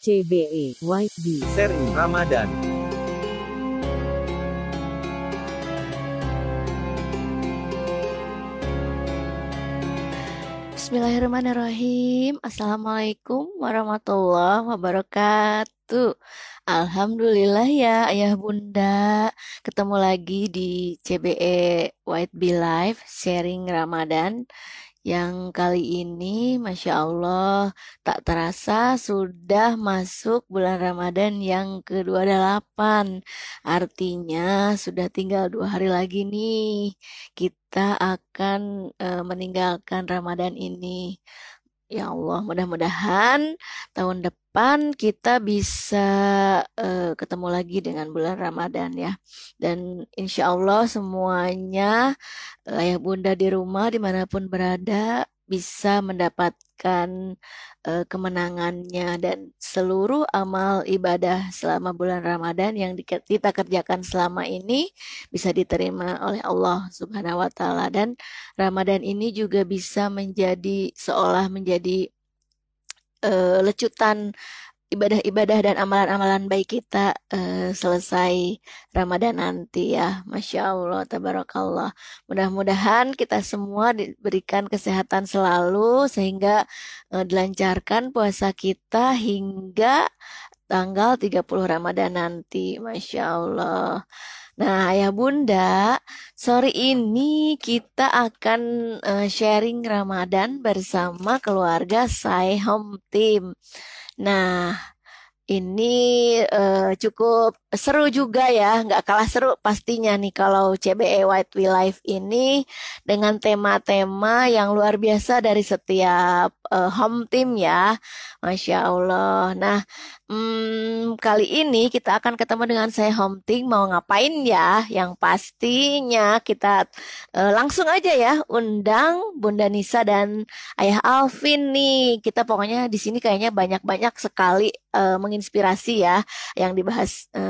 CBE White Bee Seri Ramadan. Bismillahirrahmanirrahim. Assalamualaikum warahmatullahi wabarakatuh. Alhamdulillah ya ayah bunda. Ketemu lagi di CBE White Bee Live sharing Ramadan yang kali ini Masya Allah tak terasa sudah masuk bulan Ramadan yang ke-28 Artinya sudah tinggal dua hari lagi nih Kita akan uh, meninggalkan Ramadan ini. Ya Allah mudah-mudahan tahun depan kita bisa uh, ketemu lagi dengan bulan Ramadan ya. Dan insya Allah semuanya ayah bunda di rumah di mana pun berada bisa mendapatkan uh, kemenangannya. Dan seluruh amal ibadah selama bulan Ramadan yang kita kerjakan selama ini bisa diterima oleh Allah Subhanahu wa taala. Dan Ramadan ini juga bisa menjadi seolah menjadi uh, lecutan ibadah-ibadah dan amalan-amalan baik kita uh, selesai Ramadan nanti ya. Masya Allah, tabarakallah. Mudah-mudahan kita semua diberikan kesehatan selalu sehingga uh, dilancarkan puasa kita hingga tanggal 30 Ramadan nanti. Masya Allah. Nah, ya Bunda, sore ini kita akan uh, sharing Ramadan bersama keluarga Sai Home Team. Nah, ini uh, cukup seru juga ya, nggak kalah seru pastinya nih kalau CBE White We Life ini dengan tema-tema yang luar biasa dari setiap uh, home team ya, masya Allah. Nah, hmm, kali ini kita akan ketemu dengan saya home team mau ngapain ya? Yang pastinya kita uh, langsung aja ya undang Bunda Nisa dan Ayah Alvin nih. Kita pokoknya di sini kayaknya banyak-banyak sekali uh, menginspirasi ya yang dibahas uh,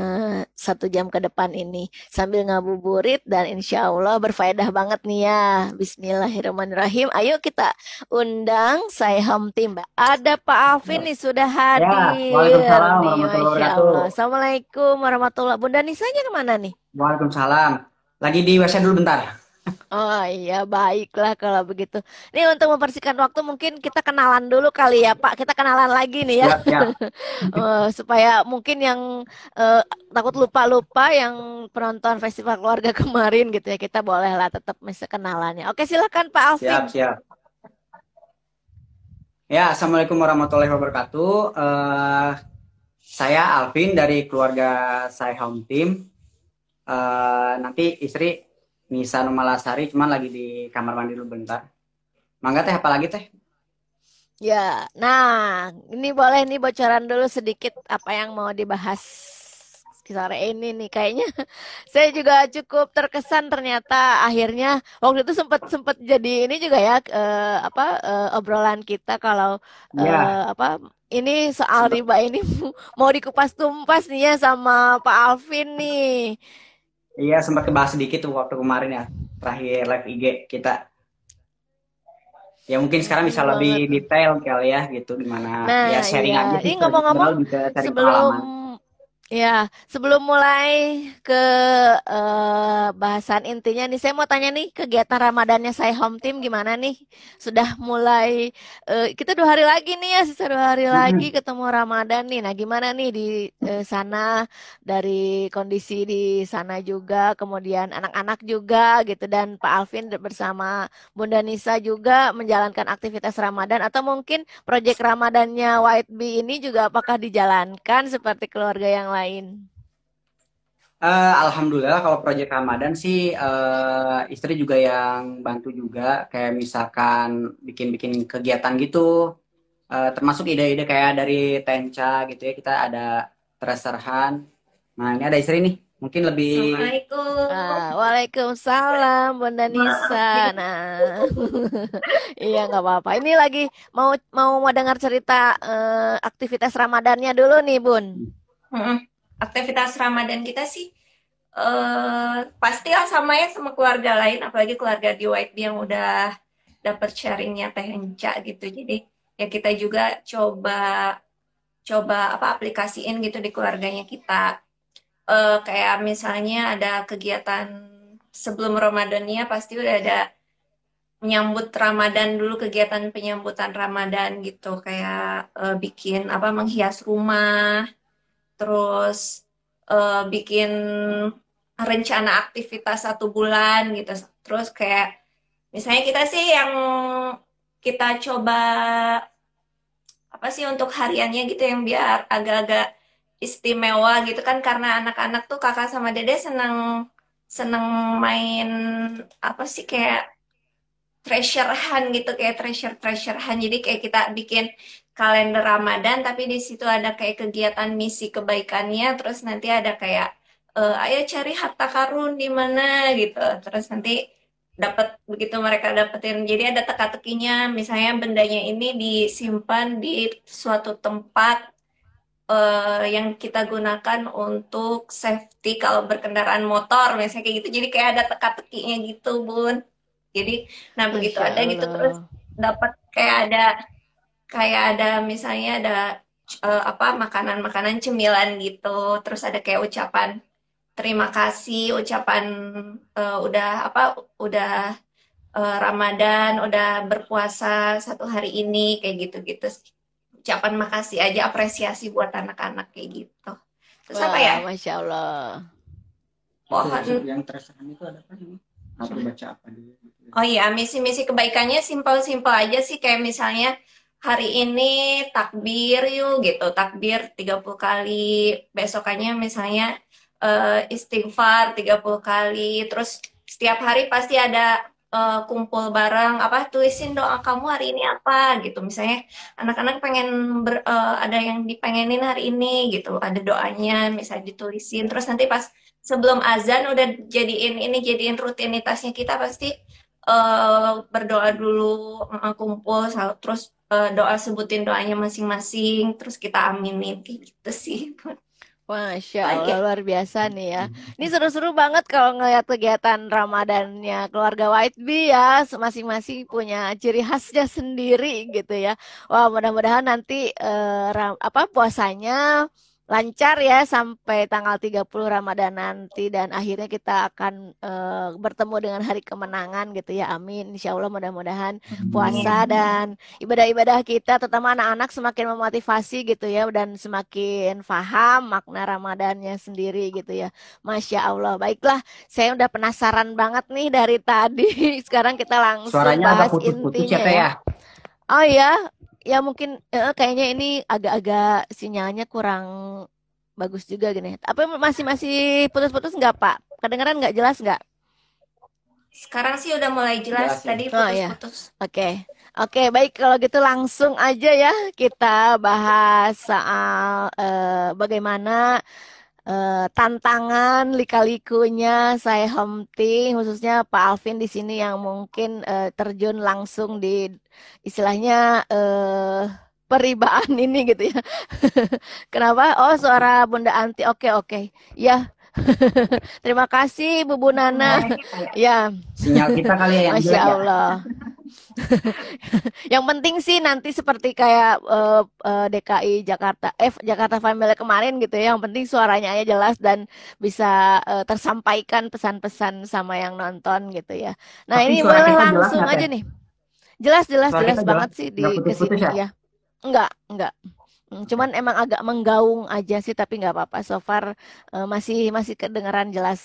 satu jam ke depan ini sambil ngabuburit dan insya Allah berfaedah banget nih ya. Bismillahirrahmanirrahim. Ayo kita undang saya home team. Ada Pak Alvin nih sudah ya, hadir. Ya, Waalaikumsalam warahmatullahi wabarakatuh. Assalamualaikum warahmatullahi wabarakatuh. Bunda Nisanya ke mana nih? Waalaikumsalam. Lagi di WC dulu bentar. Oh iya baiklah kalau begitu. Nih untuk mempersingkat waktu mungkin kita kenalan dulu kali ya Pak. Kita kenalan lagi nih ya. ya, ya. uh, supaya mungkin yang uh, takut lupa-lupa yang penonton festival keluarga kemarin gitu ya kita bolehlah tetap bisa kenalannya. Oke silakan Pak Alvin. Siap siap. Ya, Assalamualaikum warahmatullahi wabarakatuh. Uh, saya Alvin dari keluarga saya Home Team. Uh, nanti istri Nisa Numalasari cuman lagi di kamar mandi dulu bentar. Mangga teh apa lagi teh? Ya, nah ini boleh nih bocoran dulu sedikit apa yang mau dibahas sore ini nih kayaknya saya juga cukup terkesan ternyata akhirnya waktu itu sempat sempat jadi ini juga ya uh, apa uh, obrolan kita kalau ya. apa ini soal riba ini mau dikupas tumpas nih ya sama Pak Alvin nih. Iya sempat kebahas sedikit tuh waktu kemarin ya terakhir live IG kita. Ya mungkin sekarang bisa lebih detail kali ya gitu gimana nah, ya sharing iya. aja. Ini ngomong-ngomong sebelum pengalaman Ya, sebelum mulai ke uh, bahasan intinya nih, saya mau tanya nih kegiatan Ramadannya saya home team gimana nih? Sudah mulai uh, kita dua hari lagi nih ya, sisa dua hari lagi ketemu Ramadan nih. Nah, gimana nih di uh, sana dari kondisi di sana juga, kemudian anak-anak juga gitu dan Pak Alvin bersama Bunda Nisa juga menjalankan aktivitas Ramadan atau mungkin proyek Ramadannya White Bee ini juga apakah dijalankan seperti keluarga yang lain? Lain? Uh, Alhamdulillah kalau proyek Ramadan sih uh, istri juga yang bantu juga. Kayak misalkan bikin-bikin kegiatan gitu. Uh, termasuk ide-ide kayak dari Tenca gitu ya kita ada terserhan nah ini ada istri nih mungkin lebih Assalamualaikum. Uh, Waalaikumsalam Bunda Nisa. Nah. Iya nggak apa-apa. Ini lagi mau mau mau dengar cerita uh, aktivitas Ramadannya dulu nih Bun aktivitas Ramadan kita sih uh, pasti lah sama ya sama keluarga lain, apalagi keluarga di White yang udah dapat sharingnya Teh Enca gitu. Jadi ya kita juga coba coba apa aplikasiin gitu di keluarganya kita. Eh, kayak misalnya ada kegiatan sebelum Ramadannya pasti udah ada menyambut Ramadan dulu kegiatan penyambutan Ramadan gitu kayak eh, bikin apa menghias rumah terus eh, bikin rencana aktivitas satu bulan gitu. Terus kayak misalnya kita sih yang kita coba apa sih untuk hariannya gitu yang biar agak-agak istimewa gitu kan karena anak-anak tuh kakak sama dede seneng seneng main apa sih kayak treasure hunt gitu kayak treasure treasure hunt. Jadi kayak kita bikin kalender Ramadan tapi di situ ada kayak kegiatan misi kebaikannya terus nanti ada kayak eh, ayo cari harta karun di mana gitu. Terus nanti dapat begitu mereka dapetin jadi ada teka-tekinya. Misalnya bendanya ini disimpan di suatu tempat eh, yang kita gunakan untuk safety kalau berkendaraan motor misalnya kayak gitu. Jadi kayak ada teka-tekinya gitu bun. Jadi nah begitu ada gitu terus dapat kayak ada kayak ada misalnya ada eh, apa makanan-makanan cemilan gitu terus ada kayak ucapan terima kasih ucapan eh, udah apa udah eh, Ramadan udah berpuasa satu hari ini kayak gitu-gitu sih. ucapan makasih aja apresiasi buat anak-anak kayak gitu terus apa ya Wah, Masya Allah. pohon yang teresahan itu ada apa ini? Aku baca apa dulu? Oh iya, misi-misi kebaikannya simpel-simpel aja sih kayak misalnya hari ini takbir yuk gitu, takbir 30 kali. Besokannya misalnya eh, istighfar 30 kali. Terus setiap hari pasti ada eh, kumpul bareng apa tulisin doa kamu hari ini apa gitu. Misalnya anak-anak pengen ber- eh, ada yang dipengenin hari ini gitu, ada doanya misalnya ditulisin. Terus nanti pas sebelum azan udah jadiin ini jadiin rutinitasnya kita pasti eh, berdoa dulu eh, kumpul terus eh, doa sebutin doanya masing-masing terus kita aminin kayak gitu sih Masya Allah, luar biasa nih ya. Ini seru-seru banget kalau ngeliat kegiatan Ramadannya keluarga White Bee ya. Masing-masing punya ciri khasnya sendiri gitu ya. Wah, mudah-mudahan nanti eh, ram- apa puasanya lancar ya sampai tanggal 30 Ramadan nanti dan akhirnya kita akan eh, bertemu dengan hari kemenangan gitu ya. Amin. Insya Allah mudah-mudahan puasa dan ibadah-ibadah kita terutama anak-anak semakin memotivasi gitu ya dan semakin paham makna Ramadannya sendiri gitu ya. Masya Allah. Baiklah, saya udah penasaran banget nih dari tadi. Sekarang kita langsung Suaranya bahas putus-putus intinya ya, Teh ya. ya? Oh ya, ya mungkin eh, kayaknya ini agak-agak sinyalnya kurang bagus juga gini. Apa masih masih putus-putus nggak Pak? Kedengeran nggak jelas nggak? sekarang sih udah mulai jelas Jelas ya. tadi Oh ya. putus-putus Oke, oke, baik kalau gitu langsung aja ya kita bahas soal eh, bagaimana eh, tantangan lika-likunya saya hunting khususnya Pak Alvin di sini yang mungkin eh, terjun langsung di istilahnya eh, peribaan ini gitu ya. Kenapa? Oh, suara Bunda Anti. Oke, oke. Ya. Terima kasih Bu Bu Nana. Kayak Ya. Sinyal kita kali ya yang Masya jelek ya. Allah. Yang penting sih nanti seperti kayak eh, eh, DKI Jakarta, eh Jakarta Family kemarin gitu ya. Yang penting suaranya aja jelas dan bisa eh, tersampaikan pesan-pesan sama yang nonton gitu ya. Nah Tapi ini boleh langsung aja nih. Jelas, jelas, jelas banget sih di ke sini ya? ya. Enggak, enggak. Hmm, Cuman emang agak menggaung aja sih, tapi nggak apa-apa. So far eh, masih masih kedengeran jelas.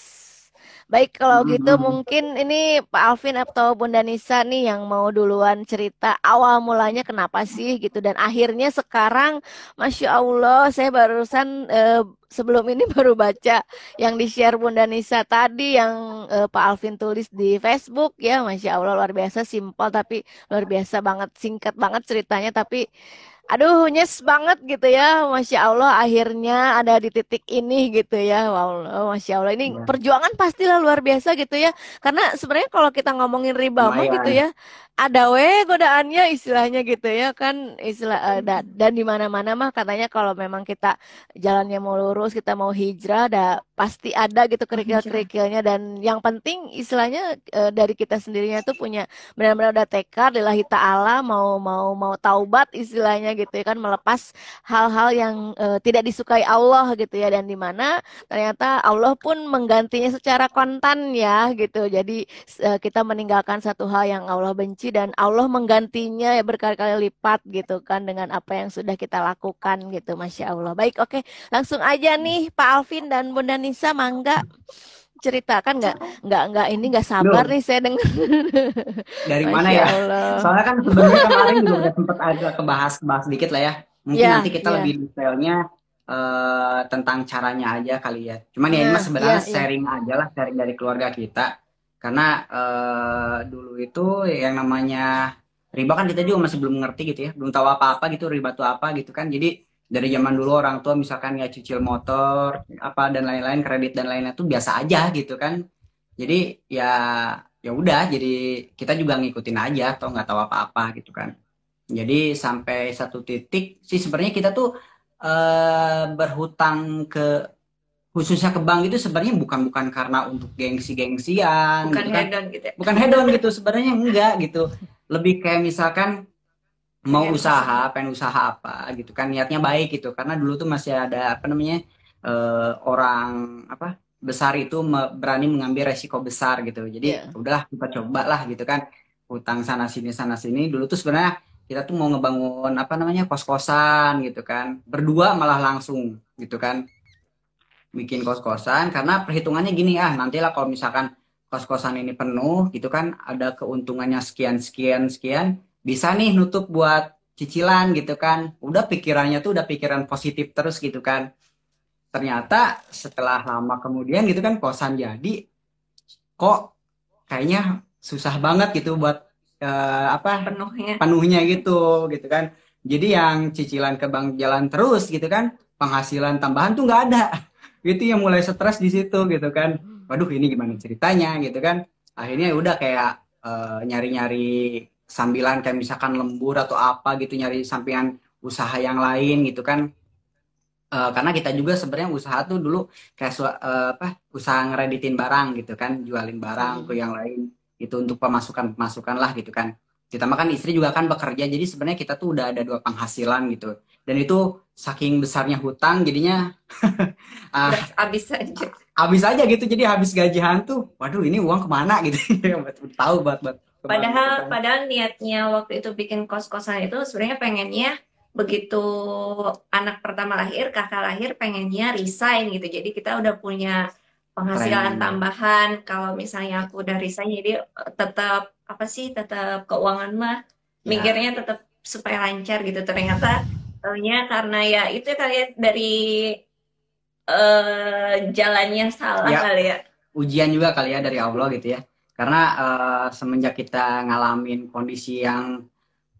Baik, kalau gitu Hmm. mungkin ini Pak Alvin atau Bunda Nisa nih yang mau duluan cerita awal mulanya kenapa sih gitu. Dan akhirnya sekarang, Masya Allah, saya barusan eh, sebelum ini baru baca yang di-share Bunda Nisa tadi yang eh, Pak Alvin tulis di Facebook. Ya, Masya Allah luar biasa simpel tapi luar biasa banget singkat banget ceritanya. Tapi Aduh, nyes banget gitu ya. Masya Allah, akhirnya ada di titik ini gitu ya. Wow, Masya Allah. Ini Iya. perjuangan pastilah luar biasa gitu ya. Karena sebenarnya kalau kita ngomongin riba mah gitu ya, ada we godaannya istilahnya gitu ya kan istilah uh, da, dan di mana-mana mah katanya kalau memang kita jalannya mau lurus kita mau hijrah ada pasti ada gitu kerikil-kerikilnya. Dan yang penting istilahnya uh, dari kita sendirinya tuh punya benar-benar udah tekad lillahi ta'ala mau mau mau taubat istilahnya gitu ya kan melepas hal-hal yang uh, tidak disukai Allah gitu ya. Dan di mana ternyata Allah pun menggantinya secara kontan ya gitu. Jadi uh, kita meninggalkan satu hal yang Allah benci suci dan Allah menggantinya ya berkali-kali lipat gitu kan dengan apa yang sudah kita lakukan gitu Masya Allah baik oke langsung aja nih Pak Alvin dan Bunda Nisa mangga ceritakan nggak nggak nggak ini nggak sabar Duh. nih saya dengar dari mana ya Allah. soalnya kan sebenarnya kemarin juga udah sempat ada kebahas bahas sedikit lah ya mungkin ya, nanti kita ya. lebih detailnya uh, tentang caranya aja kali ya cuman ya, ya ini mah sebenarnya ya, sharing ya. aja lah sharing dari keluarga kita karena uh, dulu itu yang namanya riba kan kita juga masih belum ngerti gitu ya, belum tahu apa-apa gitu riba itu apa gitu kan. Jadi dari zaman dulu orang tua misalkan ya cicil motor apa dan lain-lain kredit dan lain-lain itu biasa aja gitu kan. Jadi ya ya udah jadi kita juga ngikutin aja atau nggak tahu apa-apa gitu kan. Jadi sampai satu titik sih sebenarnya kita tuh uh, berhutang ke khususnya ke bank itu sebenarnya bukan bukan karena untuk gengsi-gengsian bukan gitu kan. hedon gitu ya? bukan hedon gitu sebenarnya enggak gitu. Lebih kayak misalkan mau ya, usaha pengen usaha apa gitu kan niatnya baik gitu. Karena dulu tuh masih ada apa namanya uh, orang apa besar itu berani mengambil resiko besar gitu. Jadi yeah. udahlah kita coba lah gitu kan. Utang sana sini sana sini. Dulu tuh sebenarnya kita tuh mau ngebangun apa namanya kos kosan gitu kan. Berdua malah langsung gitu kan bikin kos-kosan karena perhitungannya gini ah nantilah kalau misalkan kos-kosan ini penuh gitu kan ada keuntungannya sekian sekian sekian bisa nih nutup buat cicilan gitu kan. Udah pikirannya tuh udah pikiran positif terus gitu kan. Ternyata setelah lama kemudian gitu kan kosan jadi kok kayaknya susah banget gitu buat uh, apa penuhnya. penuhnya gitu gitu kan. Jadi yang cicilan ke bank jalan terus gitu kan penghasilan tambahan tuh nggak ada itu yang mulai stres di situ gitu kan. Waduh ini gimana ceritanya gitu kan. Akhirnya ya udah kayak uh, nyari-nyari sambilan kayak misalkan lembur atau apa gitu nyari sampingan usaha yang lain gitu kan. Uh, karena kita juga sebenarnya usaha tuh dulu kayak uh, apa usaha ngereditin barang gitu kan jualin barang hmm. ke yang lain itu untuk pemasukan pemasukan lah gitu kan. Ditambah kan istri juga kan bekerja jadi sebenarnya kita tuh udah ada dua penghasilan gitu. Dan itu saking besarnya hutang jadinya uh, habis aja. habis aja gitu. Jadi habis gaji hantu waduh ini uang ke mana gitu. Tahu buat buat padahal padahal niatnya waktu itu bikin kos kosan itu sebenarnya pengennya begitu anak pertama lahir kakak lahir pengennya resign gitu. Jadi kita udah punya penghasilan Keren. tambahan. Kalau misalnya aku udah resign jadi eh, tetap apa sih tetap keuangan mah ya. mikirnya tetap supaya lancar gitu. Ternyata taunya karena ya itu kali ya dari uh, jalannya salah ya, kali ya. Ujian juga kali ya dari Allah gitu ya. Karena uh, semenjak kita ngalamin kondisi yang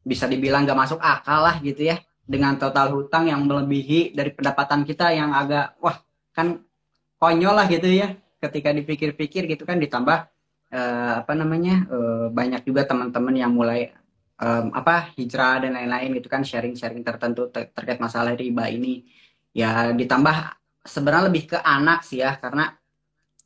bisa dibilang gak masuk akal lah gitu ya dengan total hutang yang melebihi dari pendapatan kita yang agak wah kan konyol lah gitu ya. Ketika dipikir-pikir gitu kan ditambah uh, apa namanya uh, banyak juga teman-teman yang mulai um, apa hijrah dan lain-lain gitu kan sharing-sharing tertentu ter terkait masalah riba ini. Ya ditambah sebenarnya lebih ke anak sih ya karena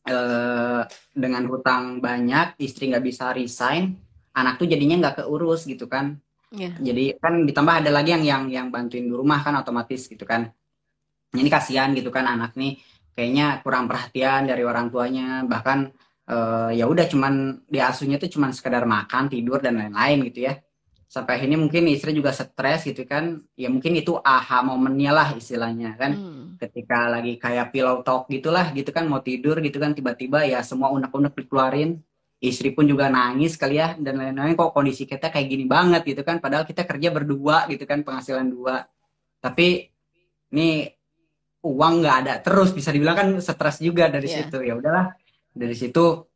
uh, dengan hutang banyak istri nggak bisa resign anak tuh jadinya nggak keurus gitu kan. Yeah. jadi kan ditambah ada lagi yang yang yang bantuin di rumah kan otomatis gitu kan. Ini kasihan gitu kan anak nih kayaknya kurang perhatian dari orang tuanya. Bahkan uh, ya udah cuman diasuhnya tuh cuman sekedar makan tidur dan lain-lain gitu ya sampai ini mungkin istri juga stres gitu kan. Ya mungkin itu aha momennya lah istilahnya kan. Hmm. ketika lagi kayak pillow talk gitulah gitu kan mau tidur gitu kan tiba-tiba ya semua unek-unek dikeluarin. Istri pun juga nangis kali ya dan lain-lain. Kok kondisi kita kayak gini banget gitu kan padahal kita kerja berdua gitu kan penghasilan dua. Tapi ini uang nggak ada terus bisa dibilang kan stres juga dari yeah. situ. Ya udahlah dari situ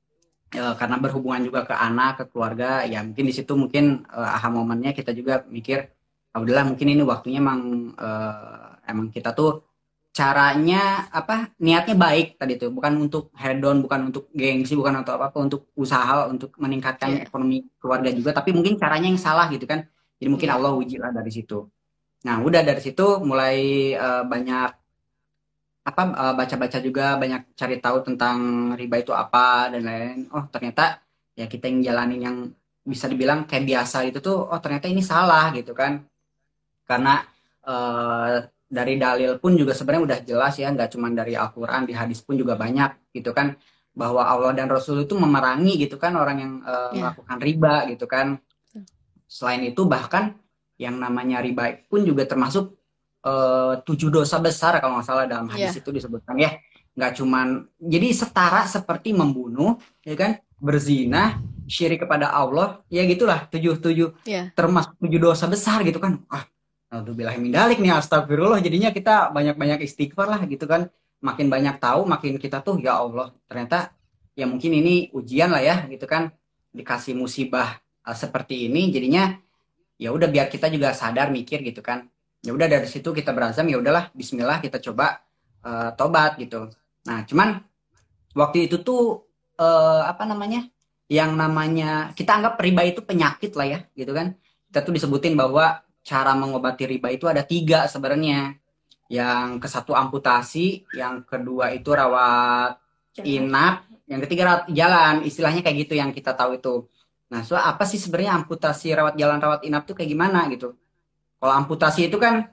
uh, karena berhubungan juga ke anak ke keluarga ya mungkin di situ mungkin uh, aha momennya kita juga mikir ah, udahlah mungkin ini waktunya emang uh, emang kita tuh caranya apa niatnya baik tadi tuh bukan untuk hedon bukan untuk gengsi bukan untuk apa apa untuk usaha untuk meningkatkan Iya. ekonomi keluarga juga tapi mungkin caranya yang salah gitu kan jadi mungkin Iya. Allah uji lah dari situ nah udah dari situ mulai eh, banyak apa eh, baca-baca juga banyak cari tahu tentang riba itu apa dan lain-lain. Oh ternyata ya kita yang jalanin yang bisa dibilang kayak biasa itu tuh oh ternyata ini salah gitu kan. Karena eh, dari dalil pun juga sebenarnya udah jelas ya nggak cuma dari Al-Quran di hadis pun juga banyak gitu kan bahwa Allah dan Rasul itu memerangi gitu kan orang yang eh, Ya. melakukan riba gitu kan. Selain itu bahkan yang namanya riba pun juga termasuk tujuh dosa besar kalau nggak salah dalam hadis itu disebutkan ya. Nggak cuman jadi setara seperti membunuh ya kan? Berzina syirik kepada Allah ya gitulah tujuh tujuh Iya. termasuk tujuh dosa besar gitu kan. Ah Alhamdulillah mindalik nih astagfirullah. Jadinya kita banyak-banyak istighfar lah gitu kan. Makin banyak tahu makin kita tuh ya Allah ternyata ya mungkin ini ujian lah ya gitu kan. Dikasih musibah eh, seperti ini jadinya ya udah biar kita juga sadar mikir gitu kan ya udah dari situ kita berazam ya udahlah Bismillah kita coba eh, tobat gitu. Nah cuman waktu itu tuh eh, apa namanya yang namanya kita anggap riba itu penyakit lah ya gitu kan. Kita tuh disebutin bahwa cara mengobati riba itu ada tiga sebenarnya. Yang ke satu amputasi yang kedua itu rawat inap yang ketiga rawat jalan istilahnya kayak gitu yang kita tahu itu. Nah so apa sih sebenarnya amputasi rawat jalan rawat inap tuh kayak gimana gitu kalau amputasi itu kan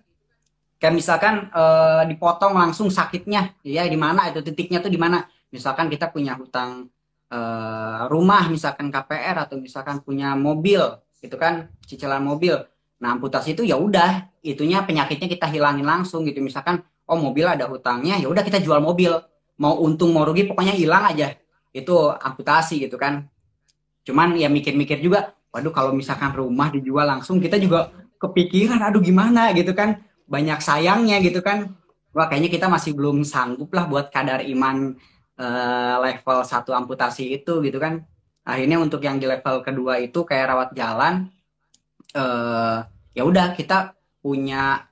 kayak misalkan eh, dipotong langsung sakitnya. Ya di mana itu titiknya tuh di mana. Misalkan kita punya hutang eh, rumah misalkan KPR atau misalkan punya mobil gitu kan cicilan mobil. Nah amputasi itu ya udah itunya penyakitnya kita hilangin langsung gitu. Misalkan oh mobil ada hutangnya ya udah kita jual mobil. Mau untung mau rugi pokoknya hilang aja. Itu amputasi gitu kan. Cuman ya mikir-mikir juga waduh kalau misalkan rumah dijual langsung kita juga kepikiran aduh gimana? gitu kan. Banyak sayangnya gitu kan. Wah kayaknya kita masih belum sanggup lah buat kadar iman eh, level satu amputasi itu gitu kan. Akhirnya untuk yang di level kedua itu kayak rawat jalan eh ya udah kita punya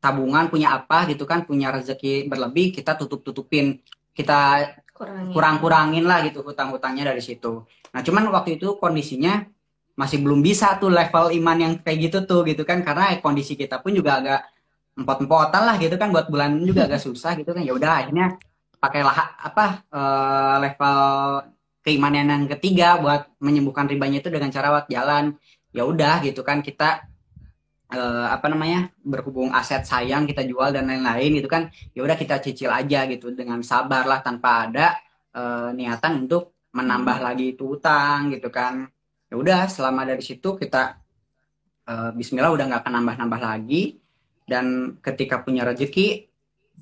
tabungan punya apa gitu kan punya rezeki berlebih kita tutup tutupin kita Kurangin. kurang-kurangin lah gitu hutang-hutangnya dari situ. Nah, cuman waktu itu kondisinya masih belum bisa tuh level iman yang kayak gitu tuh gitu kan. Karena kondisi kita pun juga agak empot-empotan lah gitu kan. Buat bulan juga agak susah gitu kan. Ya udah akhirnya pakailah apa eh, level keimanan yang ketiga buat menyembuhkan ribanya itu dengan cara lewat jalan. Ya udah gitu kan kita eh, apa namanya berhubung aset sayang kita jual dan lain-lain gitu kan. Ya udah kita cicil aja gitu dengan sabar lah tanpa ada eh, niatan untuk menambah lagi itu utang gitu kan ya udah selama dari situ kita eh, Bismillah udah nggak akan nambah-nambah lagi. Dan ketika punya rezeki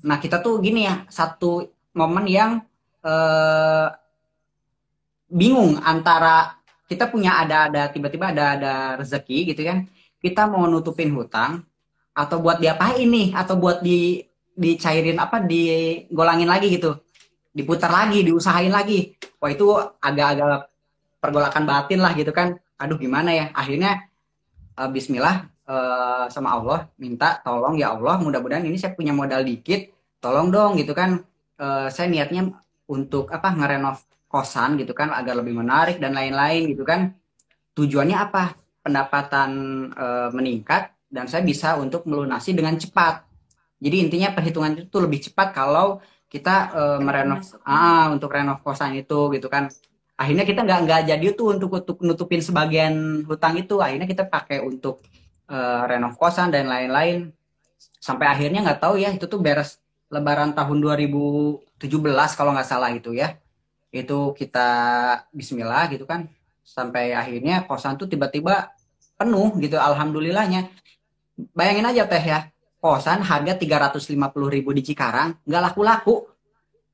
nah kita tuh gini ya satu momen yang eh, bingung antara kita punya ada ada tiba-tiba ada ada rezeki gitu kan. Kita mau nutupin hutang atau buat diapain nih? Atau buat di dicairin apa digolangin lagi gitu. Diputar lagi diusahain lagi. Wah itu agak-agak pergolakan batin lah gitu kan aduh gimana ya akhirnya eh, Bismillah eh, sama Allah minta tolong ya Allah mudah-mudahan ini saya punya modal dikit tolong dong gitu kan Eh, saya niatnya untuk apa ngerenov kosan gitu kan agar lebih menarik dan lain-lain gitu kan tujuannya apa pendapatan eh, meningkat dan saya bisa untuk melunasi dengan cepat. Jadi intinya perhitungan itu lebih cepat kalau kita eh, merenov Masuk. ah untuk renov kosan itu gitu kan. Akhirnya kita nggak nggak jadi tuh untuk, untuk nutupin sebagian hutang itu. Akhirnya kita pakai untuk eh, renov kosan dan lain-lain. Sampai akhirnya nggak tahu ya itu tuh beres Lebaran tahun 2017 kalau nggak salah itu ya. Itu kita Bismillah gitu kan. Sampai akhirnya kosan tuh tiba-tiba penuh gitu alhamdulillahnya bayangin aja teh ya kosan harga 350 ribu di Cikarang nggak laku-laku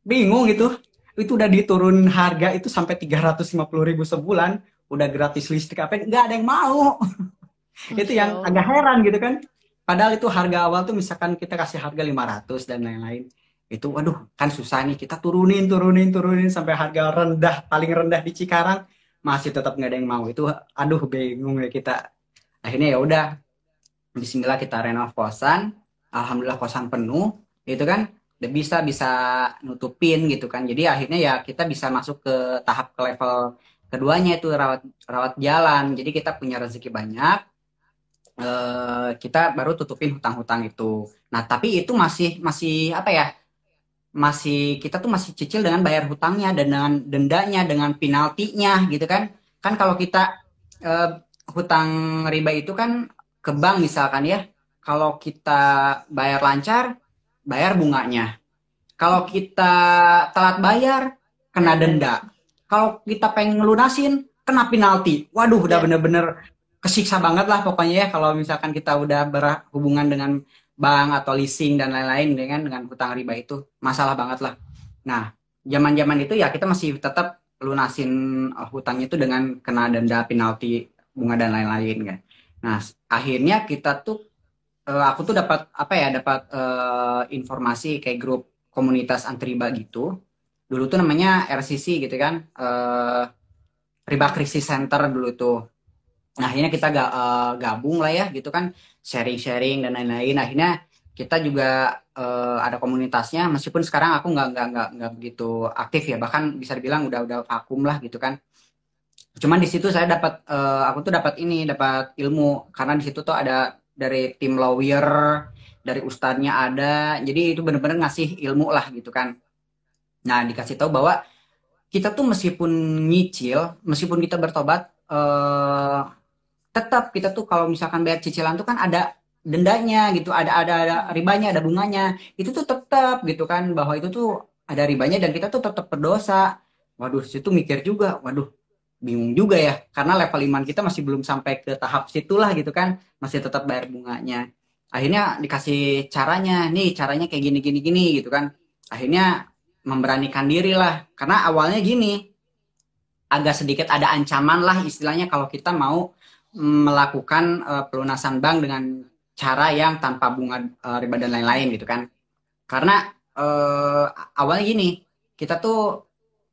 bingung gitu itu udah diturun harga itu sampai 350 ribu sebulan udah gratis listrik apa nggak ada yang mau. Itu yang agak heran gitu kan. Padahal itu harga awal tuh misalkan kita kasih harga 500 dan lain-lain. Itu waduh kan susah nih kita turunin turunin turunin sampai harga rendah paling rendah di Cikarang masih tetap nggak ada yang mau. Itu aduh bingung ya kita. Akhirnya ya udah Bismillah kita renov kosan alhamdulillah kosan penuh itu kan bisa bisa nutupin gitu kan. Jadi akhirnya ya kita bisa masuk ke tahap ke level keduanya itu rawat rawat jalan. Jadi kita punya rezeki banyak eh, kita baru tutupin hutang-hutang itu. Nah tapi itu masih masih apa ya masih kita tuh masih cicil dengan bayar hutangnya dan dengan dendanya dengan penaltinya gitu kan. Kan kalau kita eh, hutang riba itu kan ke bank misalkan ya. Kalau kita bayar lancar bayar bunganya kalau kita telat bayar kena denda kalau kita pengen ngelunasin kena penalti waduh udah Ya. bener-bener kesiksa banget lah pokoknya ya kalau misalkan kita udah berhubungan dengan bank atau leasing dan lain-lain dengan dengan hutang riba itu masalah banget lah. Nah, zaman-zaman itu ya kita masih tetap lunasin uh, hutangnya itu dengan kena denda, penalti, bunga dan lain-lain kan. Nah, akhirnya kita tuh uh, aku tuh dapat apa ya, dapat uh, informasi kayak grup komunitas anti riba gitu. Dulu tuh namanya RCC gitu kan. uh, Riba Crisis Center dulu tuh. Nah, akhirnya kita ga- eh, gabung lah ya gitu kan, sharing-sharing dan lain-lain. Akhirnya kita juga eh, ada komunitasnya, meskipun sekarang aku nggak nggak nggak nggak begitu aktif ya, bahkan bisa dibilang udah udah vakum lah gitu kan. Cuman di situ saya dapat, eh, aku tuh dapat ini, dapat ilmu karena di situ tuh ada dari tim lawyer, dari ustadznya ada, jadi itu bener-bener ngasih ilmu lah gitu kan. Nah, dikasih tahu bahwa kita tuh meskipun nyicil, meskipun kita bertobat, eh, tetap kita tuh kalau misalkan bayar cicilan tuh kan ada dendanya gitu, ada ada ada ribanya, ada bunganya. Itu tuh tetap gitu kan bahwa itu tuh ada ribanya dan kita tuh tetap berdosa. Waduh, situ mikir juga, waduh, bingung juga ya, karena level iman kita masih belum sampai ke tahap situlah gitu kan, masih tetap bayar bunganya. Akhirnya dikasih caranya, nih caranya kayak gini gini gini gitu kan. Akhirnya memberanikan diri lah, karena awalnya gini, agak sedikit ada ancaman lah istilahnya kalau kita mau melakukan eh, pelunasan bank dengan cara yang tanpa bunga eh, riba dan lain-lain gitu kan. Karena eh, awalnya gini, kita tuh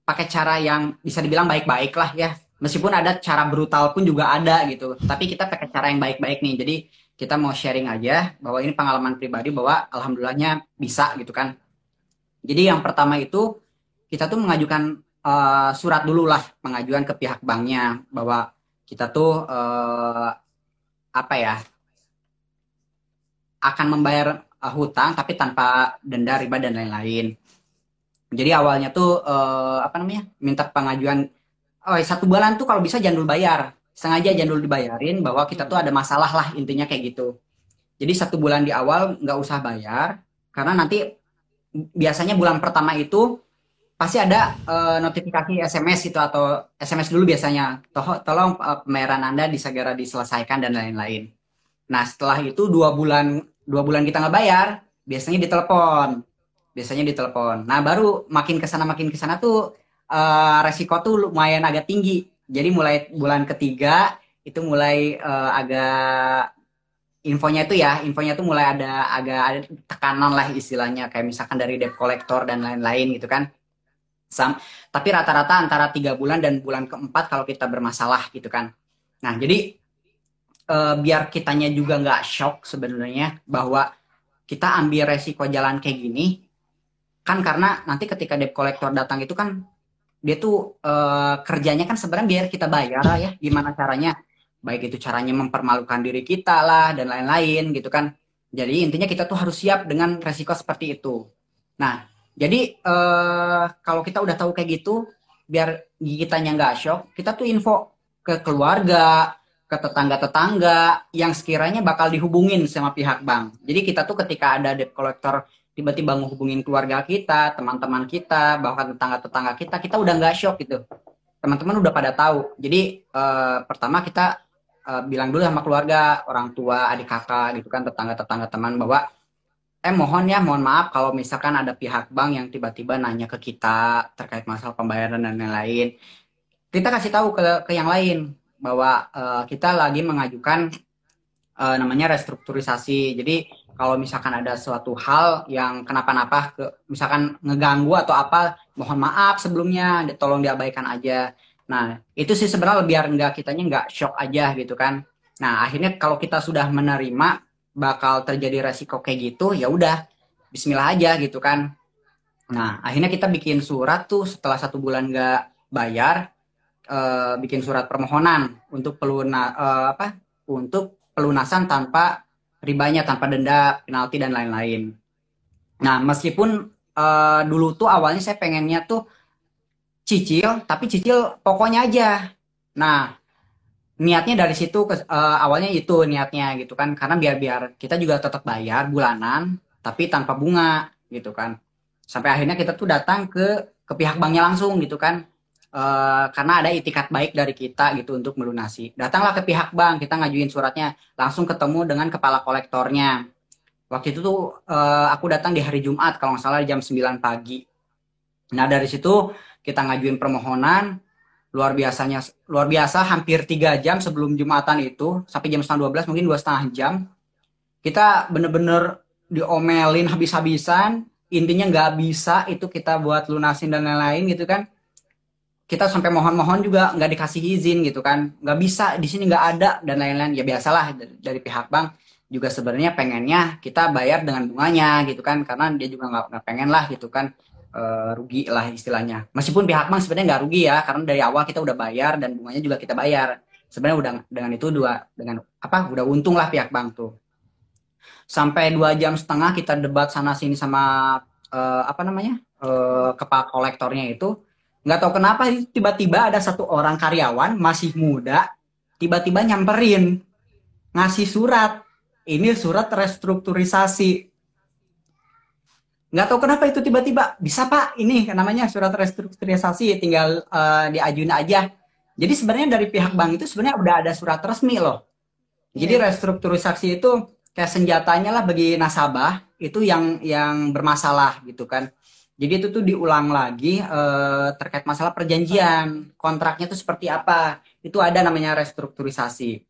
pakai cara yang bisa dibilang baik-baik lah ya. Meskipun ada cara brutal pun juga ada gitu. Tapi kita pakai cara yang baik-baik nih. Jadi kita mau sharing aja bahwa ini pengalaman pribadi bahwa alhamdulillahnya bisa gitu kan. Jadi yang pertama itu kita tuh mengajukan eh, surat dulu lah, pengajuan ke pihak banknya bahwa kita tuh eh, apa ya akan membayar eh, hutang tapi tanpa denda riba dan lain-lain. Jadi awalnya tuh eh, apa namanya minta pengajuan oh satu bulan tuh kalau bisa jangan dulu bayar sengaja jangan dulu dibayarin bahwa kita tuh ada masalah lah intinya kayak gitu. Jadi satu bulan di awal nggak usah bayar karena nanti biasanya bulan pertama itu pasti ada eh, notifikasi SMS itu atau SMS dulu biasanya Toho- tolong eh, pembayaran Anda disegera diselesaikan dan lain-lain. Nah setelah itu dua bulan dua bulan kita nggak bayar biasanya ditelepon biasanya ditelepon. Nah baru makin ke sana makin ke sana tuh eh, resiko tuh lumayan agak tinggi. Jadi mulai bulan ketiga itu mulai eh, agak infonya itu ya, infonya tuh mulai ada agak ada tekanan lah istilahnya kayak misalkan dari debt collector dan lain-lain gitu kan. Sam, tapi rata-rata antara tiga bulan dan bulan keempat kalau kita bermasalah gitu kan. Nah jadi eh, biar kitanya juga nggak shock sebenarnya bahwa kita ambil resiko jalan kayak gini kan karena nanti ketika debt collector datang itu kan dia tuh eh, kerjanya kan sebenarnya biar kita bayar ya gimana caranya. Baik itu caranya mempermalukan diri kita lah dan lain-lain gitu kan. Jadi intinya kita tuh harus siap dengan resiko seperti itu. Nah jadi eh, kalau kita udah tahu kayak gitu biar kitanya nggak shock kita tuh info ke keluarga ke tetangga-tetangga yang sekiranya bakal dihubungin sama pihak bank. Jadi kita tuh ketika ada debt collector tiba-tiba ngehubungin keluarga kita, teman-teman kita, bahkan tetangga-tetangga kita, kita udah nggak shock gitu. Teman-teman udah pada tahu. Jadi eh, pertama kita eh, bilang dulu sama keluarga, orang tua, adik kakak gitu kan, tetangga-tetangga teman bahwa eh mohon ya, mohon maaf kalau misalkan ada pihak bank yang tiba-tiba nanya ke kita terkait masalah pembayaran dan lain-lain. Kita kasih tahu ke ke yang lain bahwa eh, kita lagi mengajukan eh, namanya restrukturisasi. Jadi kalau misalkan ada suatu hal yang kenapa-napa ke misalkan ngeganggu atau apa mohon maaf sebelumnya tolong diabaikan aja nah itu sih sebenarnya biar enggak kitanya nggak shock aja gitu kan nah akhirnya kalau kita sudah menerima bakal terjadi resiko kayak gitu ya udah Bismillah aja gitu kan Nah, akhirnya kita bikin surat tuh setelah satu bulan nggak bayar, eh, bikin surat permohonan untuk peluna eh, apa? Untuk pelunasan tanpa ribanya, tanpa denda, penalti dan lain-lain. Nah, meskipun eh, dulu tuh awalnya saya pengennya tuh cicil, tapi cicil pokoknya aja. Nah, niatnya dari situ ke, eh, awalnya itu niatnya gitu kan, karena biar-biar kita juga tetap bayar bulanan, tapi tanpa bunga gitu kan sampai akhirnya kita tuh datang ke ke pihak banknya langsung gitu kan Eh, karena ada itikat baik dari kita gitu untuk melunasi. Datanglah ke pihak bank kita ngajuin suratnya langsung ketemu dengan kepala kolektornya. Waktu itu tuh eh, aku datang di hari Jumat kalau nggak salah jam 9 pagi. Nah dari situ kita ngajuin permohonan. Luar biasanya luar biasa hampir tiga jam sebelum Jumatan itu sampai jam setengah 12 mungkin dua setengah jam kita bener-bener diomelin habis-habisan. Intinya nggak bisa itu kita buat lunasin dan lain-lain gitu kan kita sampai mohon-mohon juga nggak dikasih izin gitu kan. Nggak bisa di sini nggak ada dan lain-lain. Ya biasalah dari, pihak bank juga sebenarnya pengennya kita bayar dengan bunganya gitu kan karena dia juga nggak pengen lah gitu kan eh, rugi lah istilahnya. Meskipun pihak bank sebenarnya nggak rugi ya karena dari awal kita udah bayar dan bunganya juga kita bayar. Sebenarnya udah dengan itu dua dengan apa udah untung lah pihak bank tuh. Sampai dua jam setengah kita debat sana sini sama eh, apa namanya eh, kepala kolektornya itu nggak tahu kenapa tiba-tiba ada satu orang karyawan masih muda tiba-tiba nyamperin ngasih surat. Ini surat restrukturisasi. Nggak tahu kenapa itu tiba-tiba bisa pak ini namanya surat restrukturisasi tinggal eh, diajuin aja. Jadi sebenarnya dari pihak bank itu sebenarnya udah ada surat resmi loh. Jadi restrukturisasi itu kayak senjatanya lah bagi nasabah itu yang yang bermasalah gitu kan jadi itu tuh diulang lagi eh, terkait masalah perjanjian. Kontraknya itu seperti apa? Itu ada namanya restrukturisasi.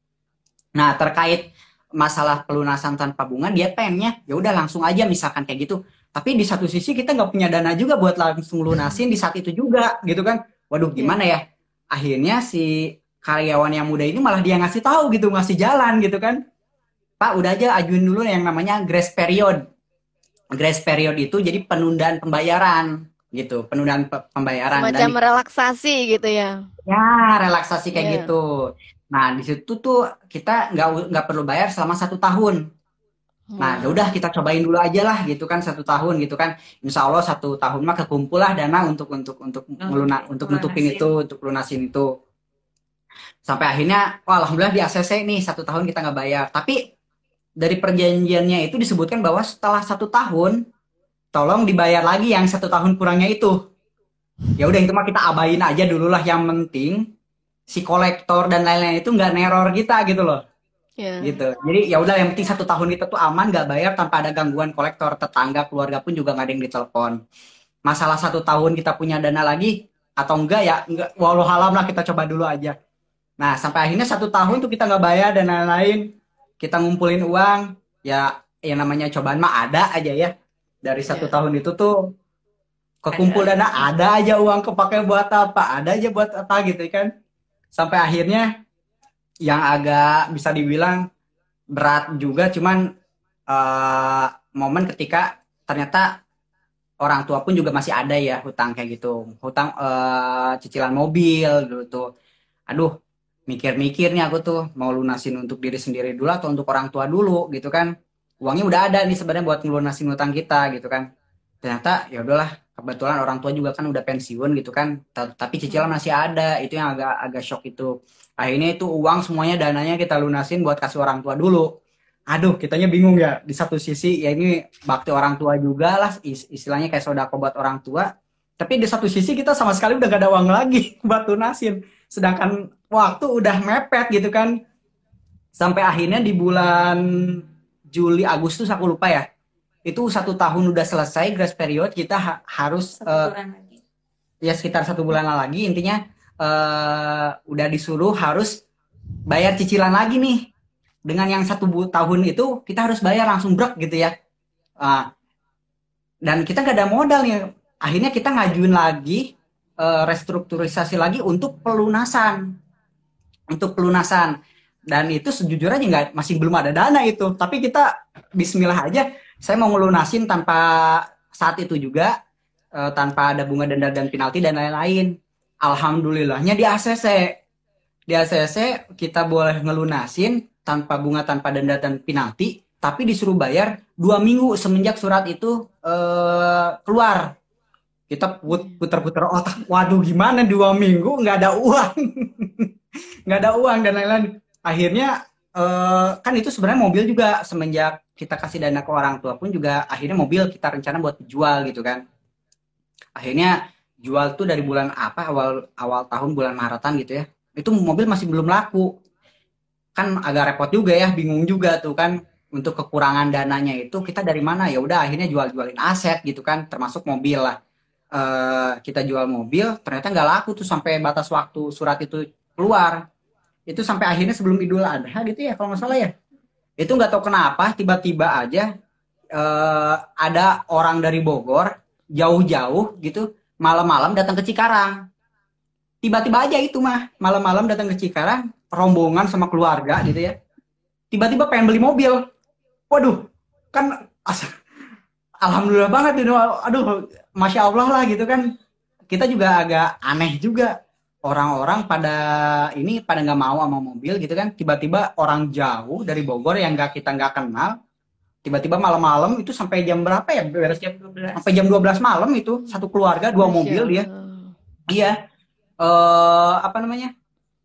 Nah terkait masalah pelunasan tanpa bunga dia pengennya ya udah langsung aja misalkan kayak gitu. Tapi di satu sisi kita nggak punya dana juga buat langsung lunasin di saat itu juga gitu kan? Waduh gimana ya? Akhirnya si karyawan yang muda ini malah dia ngasih tahu gitu ngasih jalan gitu kan? Pak udah aja ajuin dulu yang namanya grace period grace period itu jadi penundaan pembayaran gitu penundaan pe- pembayaran dan Semacam relaksasi gitu ya. ya relaksasi kayak Iya. gitu nah di situ tuh kita nggak nggak perlu bayar selama satu tahun Nah, ya udah kita cobain dulu aja lah gitu kan satu tahun gitu kan. Insya Allah satu tahun mah kekumpul lah dana untuk untuk untuk meluna untuk nutupin itu, untuk lunasin itu. Sampai akhirnya, wah alhamdulillah di ACC nih satu tahun kita nggak bayar. Tapi dari perjanjiannya itu disebutkan bahwa setelah satu tahun, tolong dibayar lagi yang satu tahun kurangnya itu. Ya udah itu mah kita abain aja dulu lah. Yang penting si kolektor dan lain-lain itu nggak neror kita gitu loh Ya. gitu jadi ya udah yang penting satu tahun kita tuh aman nggak bayar tanpa ada gangguan kolektor tetangga keluarga pun juga nggak ada yang ditelepon masalah satu tahun kita punya dana lagi atau enggak ya enggak walau halam lah kita coba dulu aja nah sampai akhirnya satu tahun tuh kita nggak bayar dan lain-lain kita ngumpulin uang. Ya yang namanya cobaan mah ada aja ya. Dari satu Iya. tahun itu tuh kekumpul dana ada aja uang kepake buat apa? Ada aja buat apa gitu kan. Sampai akhirnya yang agak bisa dibilang berat juga cuman eh, momen ketika ternyata orang tua pun juga masih ada ya hutang kayak gitu. Hutang eh, cicilan mobil dulu tuh aduh mikir-mikir nih aku tuh mau lunasin untuk diri sendiri dulu atau untuk orang tua dulu gitu kan. Uangnya udah ada nih sebenarnya buat ngelunasin hutang kita gitu kan. Ternyata ya udahlah kebetulan orang tua juga kan udah pensiun gitu kan. Ta- tapi cicilan masih ada itu yang agak agak shock itu. Akhirnya itu uang semuanya dananya kita lunasin buat kasih orang tua dulu. Aduh kitanya bingung ya. Di satu sisi ya ini bakti orang tua juga lah is- istilahnya kayak sodako buat orang tua. Tapi di satu sisi kita sama sekali udah gak ada uang lagi buat lunasin sedangkan waktu udah mepet gitu kan. Sampai akhirnya di bulan Juli Agustus aku lupa ya. Itu satu tahun udah selesai grace period kita ha- harus Satu lagi. ya sekitar satu bulan lagi. Intinya eh, udah disuruh harus bayar cicilan lagi nih. Dengan yang satu tahun itu kita harus bayar langsung brek gitu ya. Ah, dan kita nggak ada modal nih akhirnya kita ngajuin lagi eh, restrukturisasi lagi untuk pelunasan untuk pelunasan dan itu sejujurnya nggak masih belum ada dana itu tapi kita Bismillah aja saya mau ngelunasin tanpa saat itu juga eh, tanpa ada bunga denda dan penalti dan lain-lain. Alhamdulillahnya di ACC. Di ACC kita boleh ngelunasin tanpa bunga, tanpa denda dan penalti, tapi disuruh bayar dua minggu semenjak surat itu eh, keluar. Kita put- puter-puter otak, waduh gimana dua minggu nggak ada uang, nggak ada uang dan lain-lain. Akhirnya eh, kan itu sebenarnya mobil juga semenjak kita kasih dana ke orang tua pun juga akhirnya mobil kita rencana buat dijual gitu kan. Akhirnya jual tuh dari bulan apa awal awal tahun bulan Maretan gitu ya. Itu mobil masih belum laku. Kan agak repot juga ya, bingung juga tuh kan untuk kekurangan dananya itu kita dari mana ya udah akhirnya jual-jualin aset gitu kan termasuk mobil lah. Eh, kita jual mobil ternyata nggak laku tuh sampai batas waktu surat itu keluar. Itu sampai akhirnya sebelum Idul Adha gitu ya kalau nggak salah ya. Itu nggak tahu kenapa tiba-tiba aja eh, ada orang dari Bogor jauh-jauh gitu malam-malam datang ke Cikarang. Tiba-tiba aja itu mah malam-malam datang ke Cikarang rombongan sama keluarga gitu ya. Tiba-tiba pengen beli mobil. Waduh, kan as- alhamdulillah banget itu. Aduh, masya Allah lah gitu kan. Kita juga agak aneh juga orang-orang pada ini pada nggak mau sama mobil gitu kan. Tiba-tiba orang jauh dari Bogor yang nggak kita nggak kenal. Tiba-tiba malam-malam itu sampai jam berapa ya? Beres jam 12. sampai jam 12 malam itu satu keluarga dua Masya mobil dia Allah. iya eh apa namanya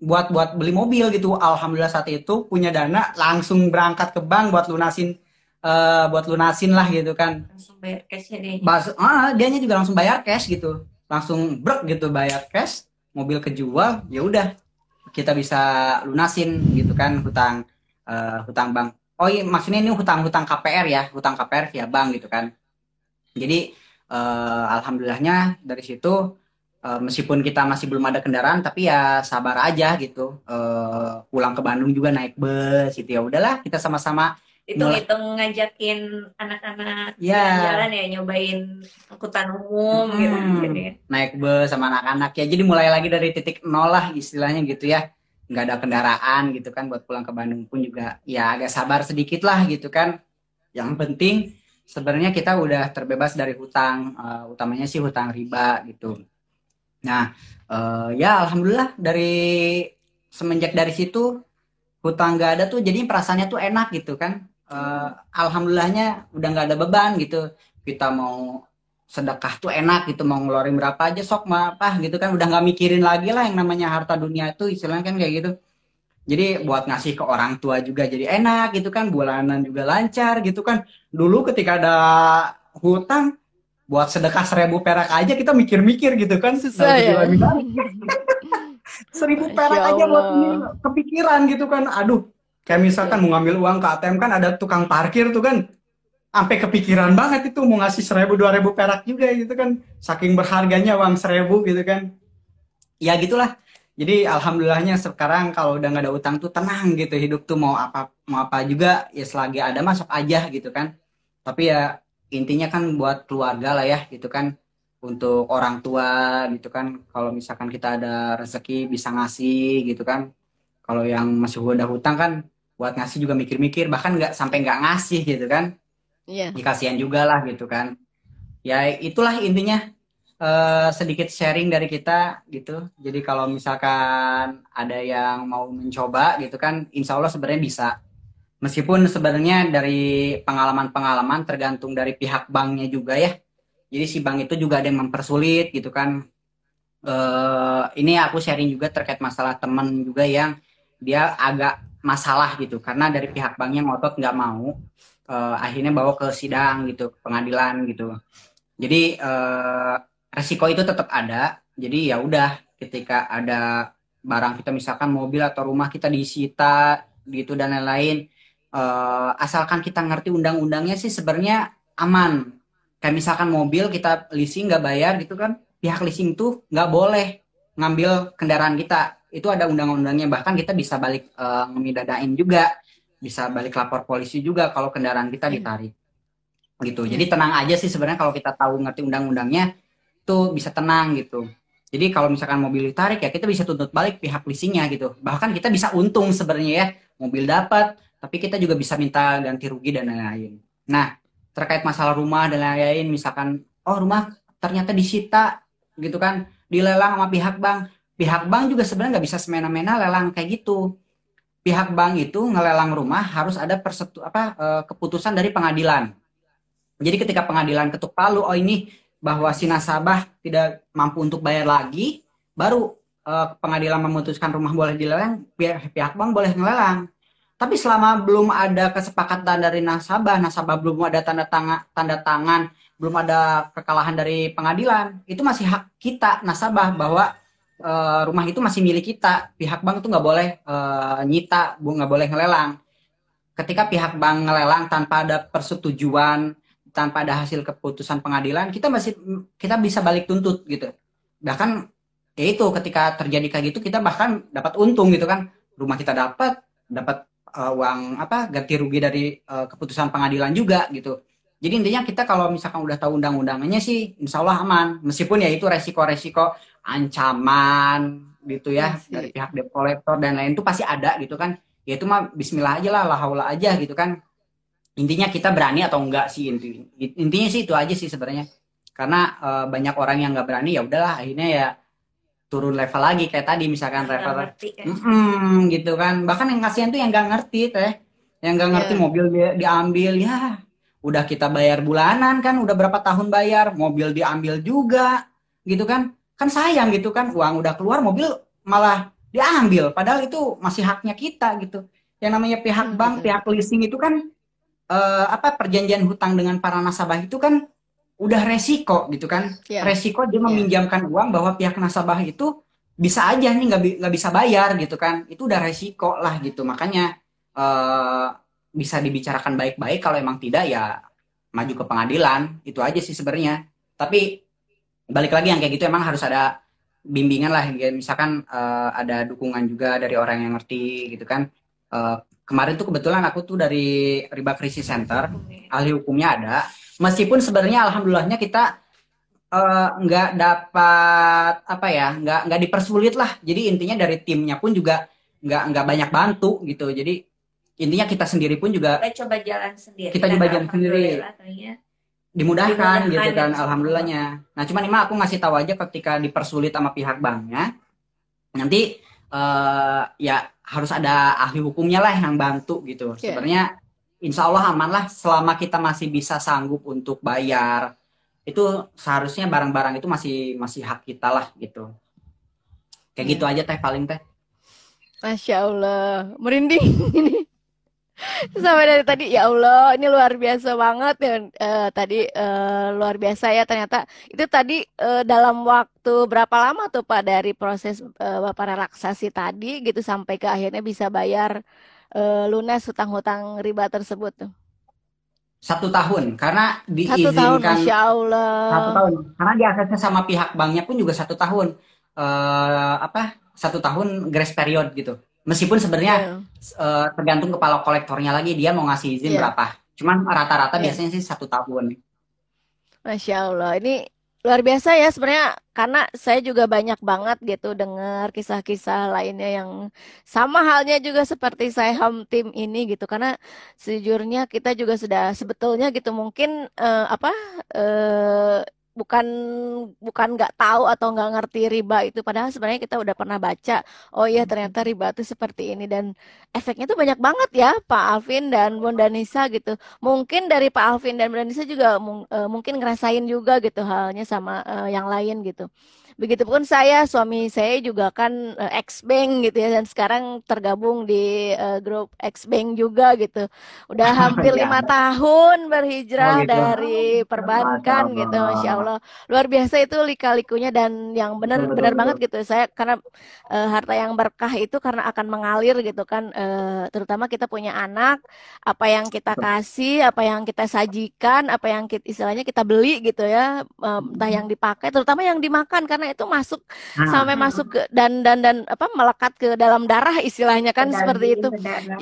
buat buat beli mobil gitu alhamdulillah saat itu punya dana langsung berangkat ke bank buat lunasin eh buat lunasin lah gitu kan. Langsung bayar cashnya deh. Bas ah dianya juga langsung bayar cash gitu. Langsung brek gitu bayar cash mobil kejual ya udah. Kita bisa lunasin gitu kan hutang eh, hutang bank. Oh iya maksudnya ini hutang hutang KPR ya hutang KPR via bank gitu kan. Jadi eh, alhamdulillahnya dari situ eh, meskipun kita masih belum ada kendaraan tapi ya sabar aja gitu. Eh, pulang ke Bandung juga naik bus gitu. Ya udahlah kita sama-sama Hitung-hitung ngajakin anak-anak ya jalan ya nyobain angkutan umum Hmm. gitu. Jadi, naik bus sama anak-anak. Ya jadi mulai lagi dari titik nol lah istilahnya gitu ya. Nggak ada kendaraan gitu kan buat pulang ke Bandung pun juga ya agak sabar sedikit lah gitu kan. Yang penting sebenarnya kita udah terbebas dari hutang eh, utamanya sih hutang riba gitu. Nah eh, ya alhamdulillah dari semenjak dari situ hutang nggak ada tuh jadi perasaannya tuh enak gitu kan Eh, alhamdulillahnya udah nggak ada beban gitu. Kita mau sedekah tuh enak gitu mau ngeluarin berapa aja sok mah apa gitu kan. Udah nggak mikirin lagi lah yang namanya harta dunia itu istilahnya kan kayak gitu. Jadi buat ngasih ke orang tua juga jadi enak gitu kan. Bulanan juga lancar gitu kan. Dulu ketika ada hutang buat sedekah seribu perak aja kita mikir-mikir gitu kan. Susah ya. seribu Masya perak aja buat Allah. kepikiran gitu kan. Aduh kayak misalkan mau ngambil uang ke ATM kan ada tukang parkir tuh kan. Sampai kepikiran banget itu mau ngasih seribu dua ribu perak juga gitu kan. Saking berharganya uang seribu gitu kan. Ya gitulah. Jadi alhamdulillahnya sekarang kalau udah nggak ada utang tuh tenang gitu. Hidup tuh mau apa mau apa juga ya selagi ada masuk aja gitu kan. Tapi ya intinya kan buat keluarga lah ya gitu kan. Untuk orang tua gitu kan. Kalau misalkan kita ada rezeki bisa ngasih gitu kan. Kalau yang masih udah hutang kan buat ngasih juga mikir-mikir bahkan nggak sampai nggak ngasih gitu kan. Iya. ya kasihan juga lah gitu kan. Ya itulah intinya eh, sedikit sharing dari kita gitu. Jadi kalau misalkan ada yang mau mencoba gitu kan insya Allah sebenarnya bisa. Meskipun sebenarnya dari pengalaman-pengalaman tergantung dari pihak banknya juga ya. Jadi si bank itu juga ada yang mempersulit gitu kan. Eh ini aku sharing juga terkait masalah temen juga yang dia agak masalah gitu. Karena dari pihak banknya ngotot nggak mau eh, akhirnya bawa ke sidang gitu pengadilan gitu. Jadi eh, resiko itu tetap ada. Jadi ya udah ketika ada barang kita misalkan mobil atau rumah kita disita gitu dan lain-lain eh, asalkan kita ngerti undang-undangnya sih sebenarnya aman. Kayak misalkan mobil kita leasing nggak bayar gitu kan pihak leasing tuh nggak boleh ngambil kendaraan kita itu ada undang-undangnya. Bahkan kita bisa balik ngemidadain juga. Bisa balik lapor polisi juga kalau kendaraan kita ditarik. Gitu. Jadi tenang aja sih sebenarnya kalau kita tahu ngerti undang-undangnya tuh bisa tenang gitu. Jadi kalau misalkan mobil ditarik ya kita bisa tuntut balik pihak leasingnya gitu. Bahkan kita bisa untung sebenarnya ya. Mobil dapat tapi kita juga bisa minta ganti rugi dan lain-lain. Nah terkait masalah rumah dan lain-lain misalkan oh rumah ternyata disita gitu kan. Dilelang sama pihak bank pihak bank juga sebenarnya nggak bisa semena-mena lelang kayak gitu. Pihak bank itu ngelelang rumah harus ada persetu apa eh, keputusan dari pengadilan. Jadi ketika pengadilan ketuk palu oh ini bahwa si nasabah tidak mampu untuk bayar lagi baru eh, pengadilan memutuskan rumah boleh dilelang pihak, pihak bank boleh ngelelang. Tapi selama belum ada kesepakatan dari nasabah, nasabah belum ada tanda tangan, tanda tangan, belum ada kekalahan dari pengadilan, itu masih hak kita nasabah bahwa uh, rumah itu masih milik kita. Pihak bank itu nggak boleh uh, nyita, nggak boleh ngelelang. Ketika pihak bank ngelelang tanpa ada persetujuan, tanpa ada hasil keputusan pengadilan, kita masih kita bisa balik tuntut gitu. Bahkan ya itu ketika terjadi kayak gitu kita bahkan dapat untung gitu kan. Rumah kita dapat, dapat uh, uang apa ganti rugi dari uh, keputusan pengadilan juga gitu. Jadi intinya kita kalau misalkan udah tahu undang-undangannya sih insya Allah aman. Meskipun ya itu resiko-resiko ancaman gitu ya yes, iya dari pihak debt collector dan lain itu pasti ada gitu kan. Ya itu mah bismillah aja lah, lahaula aja gitu kan. Intinya kita berani atau enggak sih intinya. Intinya sih itu aja sih sebenarnya. Karena uh, banyak orang yang nggak berani ya udahlah akhirnya ya turun level lagi kayak tadi misalkan level ngerti, kan? mm -mm, gitu kan bahkan yang kasihan tuh yang nggak ngerti teh yang nggak ngerti yeah. mobil dia diambil ya udah kita bayar bulanan kan udah berapa tahun bayar mobil diambil juga gitu kan kan sayang gitu kan uang udah keluar mobil malah diambil padahal itu masih haknya kita gitu yang namanya pihak hmm, bank betul. pihak leasing itu kan uh, apa perjanjian hutang dengan para nasabah itu kan udah resiko gitu kan yeah. resiko dia iya. meminjamkan yeah. uang bahwa pihak nasabah itu bisa aja nih nggak nggak bisa bayar gitu kan itu udah resiko lah gitu makanya uh, bisa dibicarakan baik-baik kalau emang tidak ya maju ke pengadilan itu aja sih sebenarnya tapi balik lagi yang kayak gitu emang harus ada bimbingan lah. Misalkan uh, ada dukungan juga dari orang yang ngerti gitu kan. Uh, kemarin tuh kebetulan aku tuh dari riba krisis center ahli hukumnya ada. Meskipun sebenarnya alhamdulillahnya kita eh, nggak uh, dapat apa ya nggak nggak dipersulit lah. Jadi intinya dari timnya pun juga nggak nggak banyak bantu gitu. Jadi intinya kita sendiri pun juga kita coba jalan sendiri. Kita coba jalan sendiri dimudahkan gitu kan alhamdulillahnya. Nah cuman ini aku ngasih tahu aja ketika dipersulit sama pihak banknya nanti uh, ya harus ada ahli hukumnya lah yang bantu gitu. Yeah. sebenarnya insya Allah aman lah selama kita masih bisa sanggup untuk bayar. Itu seharusnya barang-barang itu masih masih hak kita lah gitu. Kayak gitu aja teh paling teh. Masya Allah. Merinding ini sampai dari tadi ya Allah ini luar biasa banget ya uh, tadi uh, luar biasa ya ternyata itu tadi uh, dalam waktu berapa lama tuh Pak dari proses uh, Bapak relaksasi tadi gitu sampai ke akhirnya bisa bayar lunas hutang-hutang riba tersebut tuh? Satu tahun, karena diizinkan. Satu tahun, Masya Allah. Satu tahun, karena diaksesnya sama pihak banknya pun juga satu tahun. Uh, apa? Satu tahun grace period gitu. Meskipun sebenarnya yeah. Iya. uh, tergantung kepala kolektornya lagi dia mau ngasih izin yeah. berapa. Cuman rata-rata yeah. biasanya sih satu tahun. Masya Allah, ini luar biasa ya sebenarnya karena saya juga banyak banget gitu dengar kisah-kisah lainnya yang sama halnya juga seperti saya home team ini gitu karena sejujurnya kita juga sudah sebetulnya gitu mungkin uh, apa uh, bukan bukan nggak tahu atau nggak ngerti riba itu. Padahal sebenarnya kita udah pernah baca oh iya ternyata riba itu seperti ini. Dan efeknya tuh banyak banget ya Pak Alvin dan Bunda Nisa gitu. Mungkin dari Pak Alvin dan Bunda Nisa juga mung, uh, mungkin ngerasain juga gitu halnya sama uh, yang lain gitu Begitupun saya, suami saya juga kan uh, ex bank gitu ya dan sekarang tergabung di uh, grup ex bank juga gitu. Udah hampir ya. lima tahun berhijrah oh, gitu. dari perbankan gitu, masya Allah. Luar biasa itu lika-likunya dan yang benar benar banget gitu. Saya karena uh, harta yang berkah itu karena akan mengalir gitu kan, uh, terutama kita punya anak, apa yang kita kasih, apa yang kita sajikan, apa yang kita, istilahnya kita beli gitu ya, uh, entah yang dipakai, terutama yang dimakan karena karena itu masuk nah. sampai masuk ke dan dan dan apa melekat ke dalam darah istilahnya kan seperti itu.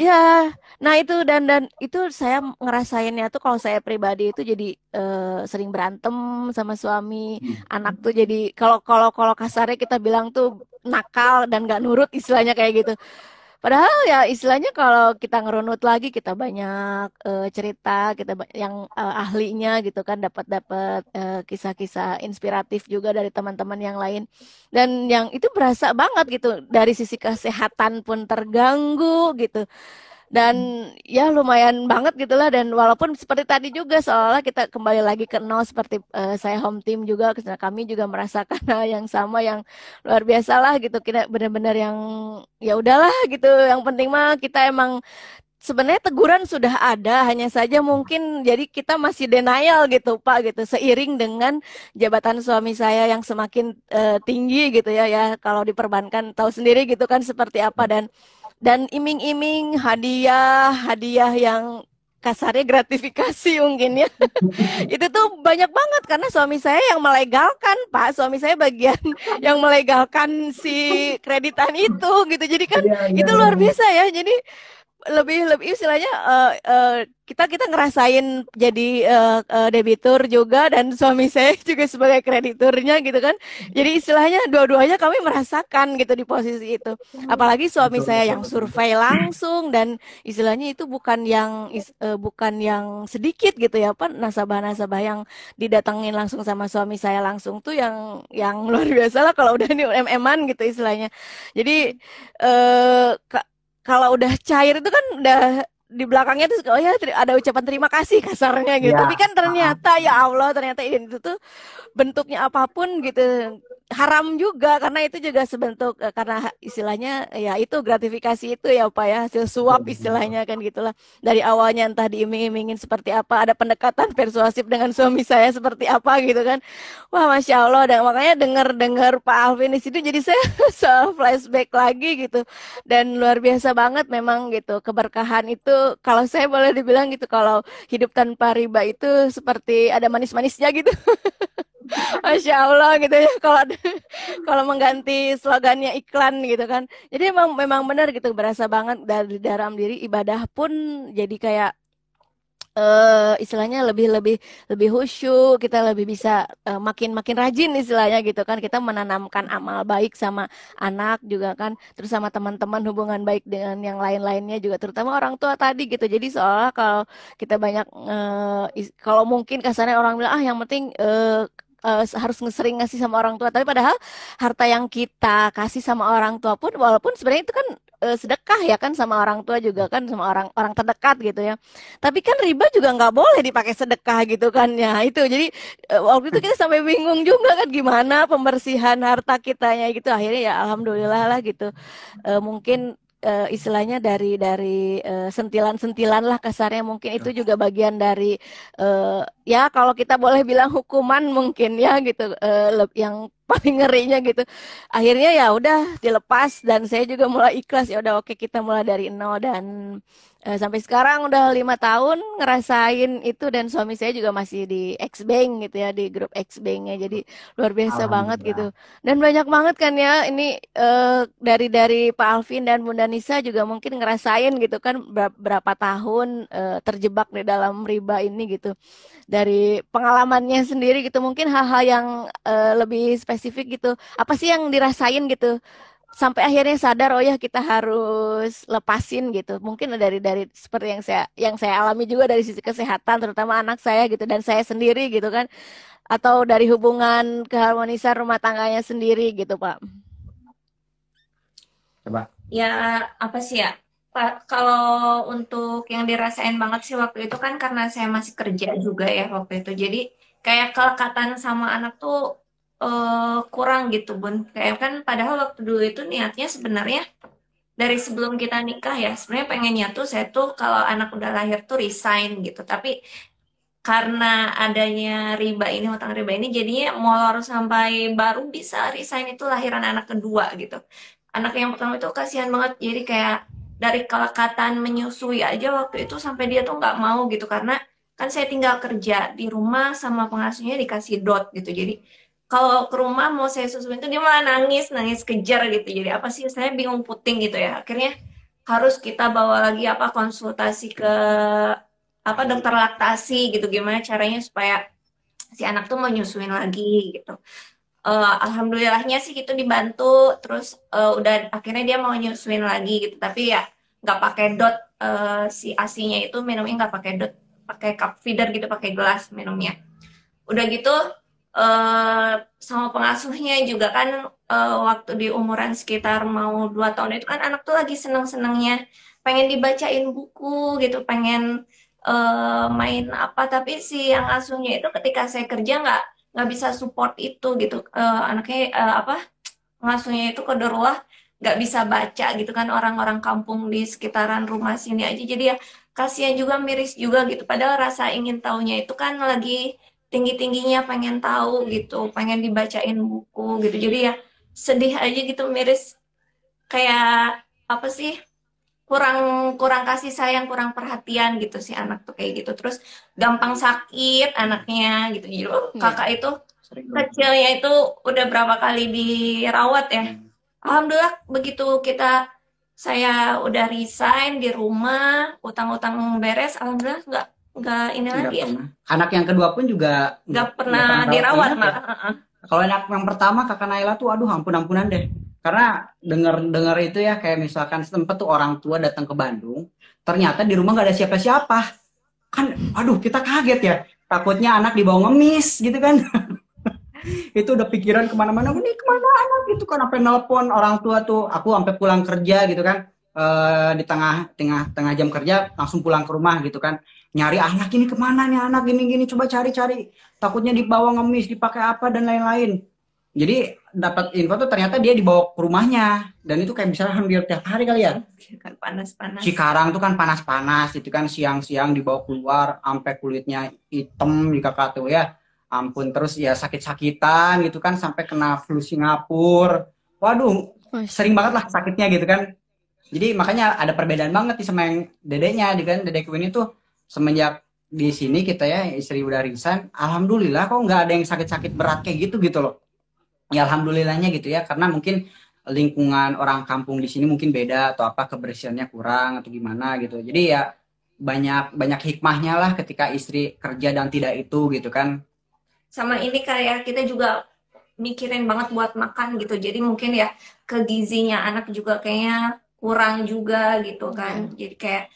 Ya, nah itu dan dan itu saya ngerasainnya tuh kalau saya pribadi itu jadi uh, sering berantem sama suami, hmm. anak tuh jadi kalau kalau kalau kasarnya kita bilang tuh nakal dan gak nurut istilahnya kayak gitu Padahal ya istilahnya kalau kita ngerunut lagi kita banyak uh, cerita, kita yang uh, ahlinya gitu kan dapat-dapat uh, kisah-kisah inspiratif juga dari teman-teman yang lain. Dan yang itu berasa banget gitu dari sisi kesehatan pun terganggu gitu dan ya lumayan banget gitulah dan walaupun seperti tadi juga seolah kita kembali lagi ke nol seperti uh, saya home team juga kami juga merasakan hal yang sama yang luar biasa lah gitu. Kita benar-benar yang ya udahlah gitu. Yang penting mah kita emang sebenarnya teguran sudah ada hanya saja mungkin jadi kita masih denial gitu Pak gitu. Seiring dengan jabatan suami saya yang semakin uh, tinggi gitu ya ya. Kalau diperbankan tahu sendiri gitu kan seperti apa. Dan dan iming-iming hadiah hadiah yang kasarnya gratifikasi mungkin ya. Itu tuh banyak banget karena suami saya yang melegalkan pak. Suami saya bagian yang melegalkan si kreditan itu gitu. Jadi kan ya, ya, itu luar biasa ya. Jadi lebih lebih istilahnya uh, uh, kita kita ngerasain jadi uh, uh, debitur juga dan suami saya juga sebagai krediturnya gitu kan. Jadi istilahnya dua-duanya kami merasakan gitu di posisi itu. Apalagi suami betul, saya betul, yang survei langsung dan istilahnya itu bukan yang uh, bukan yang sedikit gitu ya pak nasabah-nasabah yang didatengin langsung sama suami saya langsung tuh yang yang luar biasa lah kalau udah ini mm gitu istilahnya. Jadi uh, kalau udah cair itu kan udah di belakangnya tuh oh ya ada ucapan terima kasih kasarnya gitu. Ya. Tapi kan ternyata ya Allah ternyata itu tuh bentuknya apa pun gitu haram juga karena itu juga sebentuk eh, karena istilahnya ya itu gratifikasi itu ya Pak ya hasil suap istilahnya kan gitulah. Dari awalnya entah diiming-imingin seperti apa ada pendekatan persuasif dengan suami saya seperti apa gitu kan. Wah masya Allah dan makanya dengar-dengar Pak Alvin di situ jadi saya flashback lagi gitu. Dan luar biasa banget memang gitu keberkahan itu kalau saya boleh dibilang gitu kalau hidup tanpa riba itu seperti ada manis-manisnya gitu Masya Allah gitu ya. Kalau kalau mengganti slogannya iklan gitu kan. Jadi memang memang benar gitu. Berasa banget dari dalam diri ibadah pun jadi kayak uh, istilahnya lebih lebih lebih khusyuk kita lebih bisa uh, makin makin rajin istilahnya gitu kan. Kita menanamkan amal baik sama anak juga kan. Terus sama teman-teman hubungan baik dengan yang lain-lainnya juga terutama orang tua tadi gitu. Jadi seolah kalau kita banyak uh, kalau mungkin kasarnya orang bilang ah yang penting uh, uh, harus sering ngasih sama orang tua. Tapi padahal harta yang kita kasih sama orang tua pun walaupun sebenarnya itu kan uh, sedekah ya kan sama orang tua juga kan sama orang orang terdekat gitu ya. Tapi kan riba juga nggak boleh dipakai sedekah gitu kan ya itu. Jadi uh, waktu itu kita sampai bingung juga kan gimana pembersihan harta kitanya gitu. Akhirnya ya alhamdulillah lah gitu. Uh, mungkin uh, istilahnya dari dari uh, sentilan-sentilan lah kasarnya. Mungkin itu juga bagian dari uh, ya kalau kita boleh bilang hukuman mungkin ya gitu uh, yang paling ngerinya gitu. Akhirnya ya udah dilepas dan saya juga mulai ikhlas. Ya udah oke kita mulai dari nol dan uh, sampai sekarang udah lima tahun ngerasain itu dan suami saya juga masih di X Bank gitu ya di grup X Banknya jadi luar biasa banget gitu. Dan banyak banget kan ya ini uh, dari dari Pak Alvin dan Bunda Nisa juga mungkin ngerasain gitu kan berapa tahun uh, terjebak di dalam riba ini gitu. Dari pengalamannya sendiri gitu mungkin hal-hal yang uh, lebih spesifik gitu. Apa sih yang dirasain gitu sampai akhirnya sadar oh ya kita harus lepasin gitu. Mungkin dari dari seperti yang saya yang saya alami juga dari sisi kesehatan terutama anak saya gitu dan saya sendiri gitu kan atau dari hubungan keharmonisan rumah tangganya sendiri gitu pak. Coba. Ya apa sih ya? Pak, kalau untuk yang dirasain banget sih waktu itu kan karena saya masih kerja juga ya waktu itu. Jadi kayak kelekatan sama anak tuh uh, kurang gitu bun. Kayak kan padahal waktu dulu itu niatnya sebenarnya dari sebelum kita nikah ya sebenarnya pengennya tuh saya tuh kalau anak udah lahir tuh resign gitu. Tapi karena adanya riba ini utang riba ini jadinya molor sampai baru bisa resign itu lahiran anak kedua gitu. Anak yang pertama itu kasihan banget. Jadi kayak dari kelekatan menyusui aja waktu itu sampai dia tuh nggak mau gitu. Karena kan saya tinggal kerja di rumah sama pengasuhnya dikasih dot gitu. Jadi kalau ke rumah mau saya susuin itu dia malah nangis nangis kejar gitu. Jadi apa sih? Saya bingung puting gitu ya. Akhirnya harus kita bawa lagi apa konsultasi ke apa dokter laktasi gitu. Gimana caranya supaya si anak tuh mau nyusuin lagi gitu. Eh, alhamdulillahnya sih gitu dibantu. Terus eh, udah akhirnya dia mau nyusuin lagi gitu. Tapi ya nggak pakai dot eh, si asinya itu minumnya nggak pakai dot pakai cup feeder gitu pakai gelas minumnya. Udah gitu eh, sama pengasuhnya juga kan eh, waktu di umuran sekitar mau dua tahun itu kan anak tuh lagi seneng-senengnya. Pengen dibacain buku gitu pengen eh, main apa. Tapi si yang asuhnya itu ketika saya kerja nggak nggak bisa support itu gitu. Eh, anaknya eh, apa ngasuhnya itu kodarullah nggak bisa baca gitu kan orang-orang kampung di sekitaran rumah sini aja. Jadi ya kasihan juga miris juga gitu. Padahal rasa ingin tahunya itu kan lagi tinggi-tingginya pengen tahu gitu pengen dibacain buku gitu. Jadi ya sedih aja gitu miris. Kayak apa sih kurang kurang kasih sayang kurang perhatian gitu si anak tuh kayak gitu. Terus gampang sakit anaknya gitu. Jadi oh, Iya. kakak itu kecilnya itu udah berapa kali dirawat ya? Alhamdulillah begitu kita saya udah resign di rumah utang-utang beres Alhamdulillah nggak nggak ini lagi ya pernah. Anak yang kedua pun juga nggak pernah rawat dirawat ya. malah Heeh. Kalau anak yang pertama kakak Naila tuh aduh ampun-ampunan deh. Karena denger-denger itu ya kayak misalkan sempet tuh orang tua datang ke Bandung, ternyata di rumah nggak ada siapa-siapa. Kan aduh kita kaget ya. Takutnya anak dibawa ngemis gitu kan. itu udah pikiran ke mana-mana, ini ke mana anak gitu kan sampai nelpon orang tua tuh. Aku sampai pulang kerja gitu kan. eh, di tengah tengah tengah jam kerja langsung pulang ke rumah gitu kan nyari anak ini ke mana nih anak? Gini gini coba cari-cari. Takutnya dibawa ngemis dipakai apa dan lain-lain. Jadi dapat info tuh ternyata dia dibawa ke rumahnya. Dan itu kayak misalnya hampir tiap hari kali ya. Kan panas-panas. Cikarang tuh kan panas-panas. Itu kan siang-siang dibawa keluar sampai kulitnya hitam di kakak tuh ya. Ampun terus ya sakit-sakitan gitu kan sampai kena flu Singapura. Waduh sering banget lah sakitnya gitu kan. Jadi makanya ada perbedaan banget nih sama yang dedeknya di kan dedek Queen itu semenjak di sini kita ya istri udah resign alhamdulillah kok nggak ada yang sakit-sakit berat kayak gitu gitu loh. Ya alhamdulillahnya gitu ya karena mungkin lingkungan orang kampung di sini mungkin beda atau apa kebersihannya kurang atau gimana gitu. Jadi ya banyak banyak hikmahnya lah ketika istri kerja dan tidak itu gitu kan. Sama ini kayak kita juga mikirin banget buat makan gitu. Jadi mungkin ya ke gizinya anak juga kayaknya kurang juga gitu kan. Jadi kayak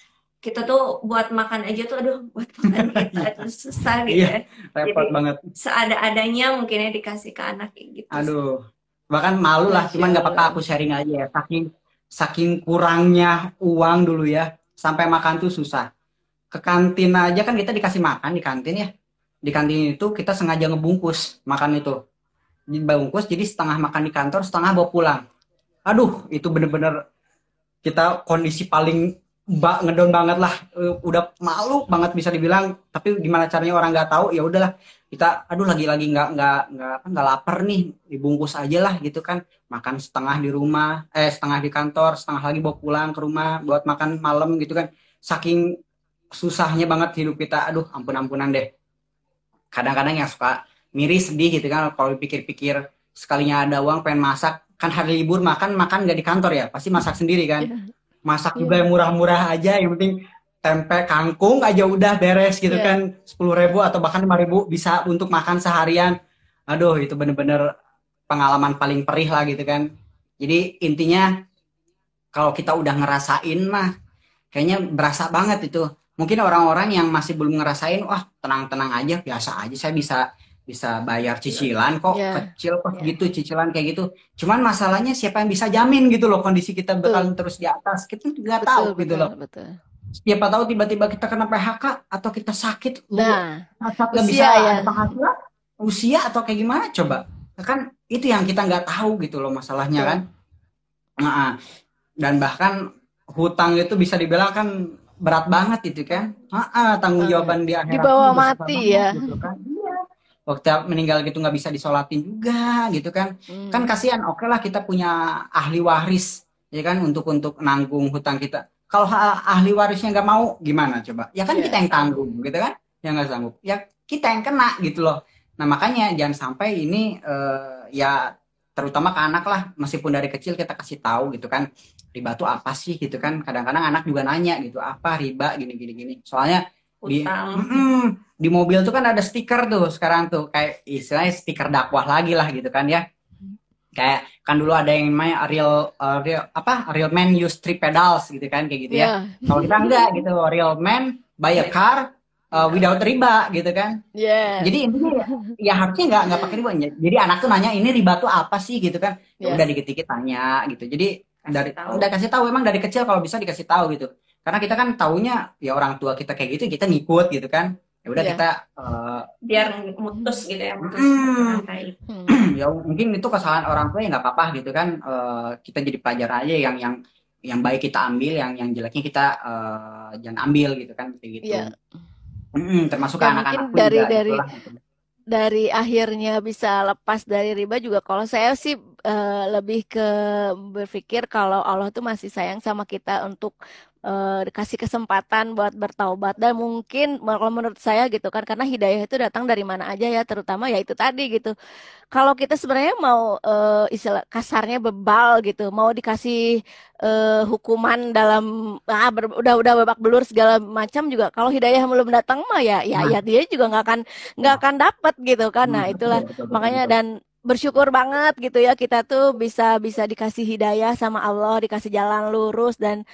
kita tuh buat makan aja tuh aduh buat makan kita tuh susah gitu Iya. ya repot Jadi- banget seada-adanya mungkin ya dikasih ke anak gitu Aduh, bahkan malu lah. Cuman nggak apa-apa aku sharing aja ya. Saking saking kurangnya uang dulu ya, sampai makan tuh susah. Ke kantin aja kan kita dikasih makan di kantin ya. Di kantin itu kita sengaja ngebungkus makan itu. Dibungkus jadi setengah makan di kantor, setengah bawa pulang. Aduh, itu bener-bener kita kondisi paling ba ngedon banget lah. Eh, Udah malu banget bisa dibilang. Tapi gimana caranya orang nggak tahu? Ya udahlah. Kita aduh lagi-lagi nggak nggak nggak apa nggak lapar nih. Dibungkus aja lah gitu kan. Makan setengah di rumah eh setengah di kantor setengah lagi bawa pulang ke rumah buat makan malam gitu kan. Saking susahnya banget hidup kita. Aduh ampun-ampunan deh. Kadang-kadang yang suka miris sedih gitu kan. Kalau dipikir-pikir sekalinya ada uang pengen masak. Kan hari libur makan makan nggak di kantor ya? Pasti masak sendiri kan. Iya. Masak Iya. juga yang murah-murah aja yang penting tempe kangkung aja udah beres gitu Iya. kan sepuluh ribu atau bahkan lima ribu bisa untuk makan seharian aduh itu bener-bener pengalaman paling perih lah gitu kan jadi intinya kalau kita udah ngerasain mah kayaknya berasa banget itu mungkin orang-orang yang masih belum ngerasain wah tenang-tenang aja biasa aja saya bisa bisa bayar cicilan kok Iya. kecil kok Iya. gitu cicilan kayak gitu cuman masalahnya siapa yang bisa jamin gitu loh kondisi kita bakal terus di atas kita nggak tahu gitu betul, loh betul. siapa tahu tiba-tiba kita kena PHK atau kita sakit Nah, nggak bisa ya. ada penghasilan usia atau kayak gimana coba kan itu yang kita nggak tahu gitu loh masalahnya Betul. kan Nah, dan bahkan hutang itu bisa dibilang kan berat banget itu kan Ah, ah, tanggung jawaban di akhirat Dibawa mati ya. gitu kan. Waktu meninggal gitu nggak bisa disolatin juga gitu kan. Hmm, kan kasihan oke lah kita punya ahli waris ya kan untuk untuk nanggung hutang kita. Kalau ahli warisnya nggak mau gimana coba? Ya kan Iya. kita yang tanggung gitu kan? Yang nggak sanggup. Ya kita yang kena gitu loh. Nah makanya jangan sampai ini eh, ya terutama ke anak lah. Meskipun dari kecil kita kasih tahu gitu kan. Riba tuh apa sih gitu kan? Kadang-kadang anak juga nanya gitu apa riba? Gini gini gini. Soalnya di Mm-mm. Di mobil tuh kan ada stiker tuh sekarang tuh kayak istilahnya stiker dakwah lagi lah gitu kan ya. Kayak kan dulu ada yang namanya real uh, real apa real man use three pedals gitu kan kayak gitu ya. Ya, kalau kita enggak gitu real man buy a car uh, without riba gitu kan. Ya, jadi intinya ya, ya harusnya nggak nggak pakai riba. Jadi anak tuh nanya ini riba tuh apa sih? gitu kan. Ya ya, udah dikit-dikit tanya gitu. Jadi dari Kasih tahu. udah kasih tahu emang dari kecil kalau bisa dikasih tahu gitu. Karena kita kan taunya ya orang tua kita kayak gitu kita ngikut gitu kan ya udah ya. kita uh, biar mutus gitu ya mutus Hmm. Hmm. ya mungkin itu kesalahan orang tua ya nggak apa-apa gitu kan Eh, kita jadi pelajaran aja yang yang yang baik kita ambil yang yang jeleknya kita eh, jangan ambil gitu kan kayak gitu Ya. Mm-mm, termasuk Ya anak-anak dari juga dari itulah gitu. dari akhirnya bisa lepas dari riba juga kalau saya sih eh, lebih ke berpikir kalau Allah tuh masih sayang sama kita untuk eh, kasih kesempatan buat bertaubat dan mungkin kalau menurut saya gitu kan karena hidayah itu datang dari mana aja ya terutama ya itu tadi gitu kalau kita sebenarnya mau eh, istilah kasarnya bebal gitu mau dikasih eh, hukuman dalam ah, ber- udah udah babak belur segala macam juga kalau hidayah belum datang mah ya ya Nah. ya dia juga nggak akan nggak Nah. akan dapat gitu kan nah Hmm, itulah betul, betul, makanya betul. dan bersyukur banget gitu ya kita tuh bisa bisa dikasih hidayah sama Allah dikasih jalan lurus dan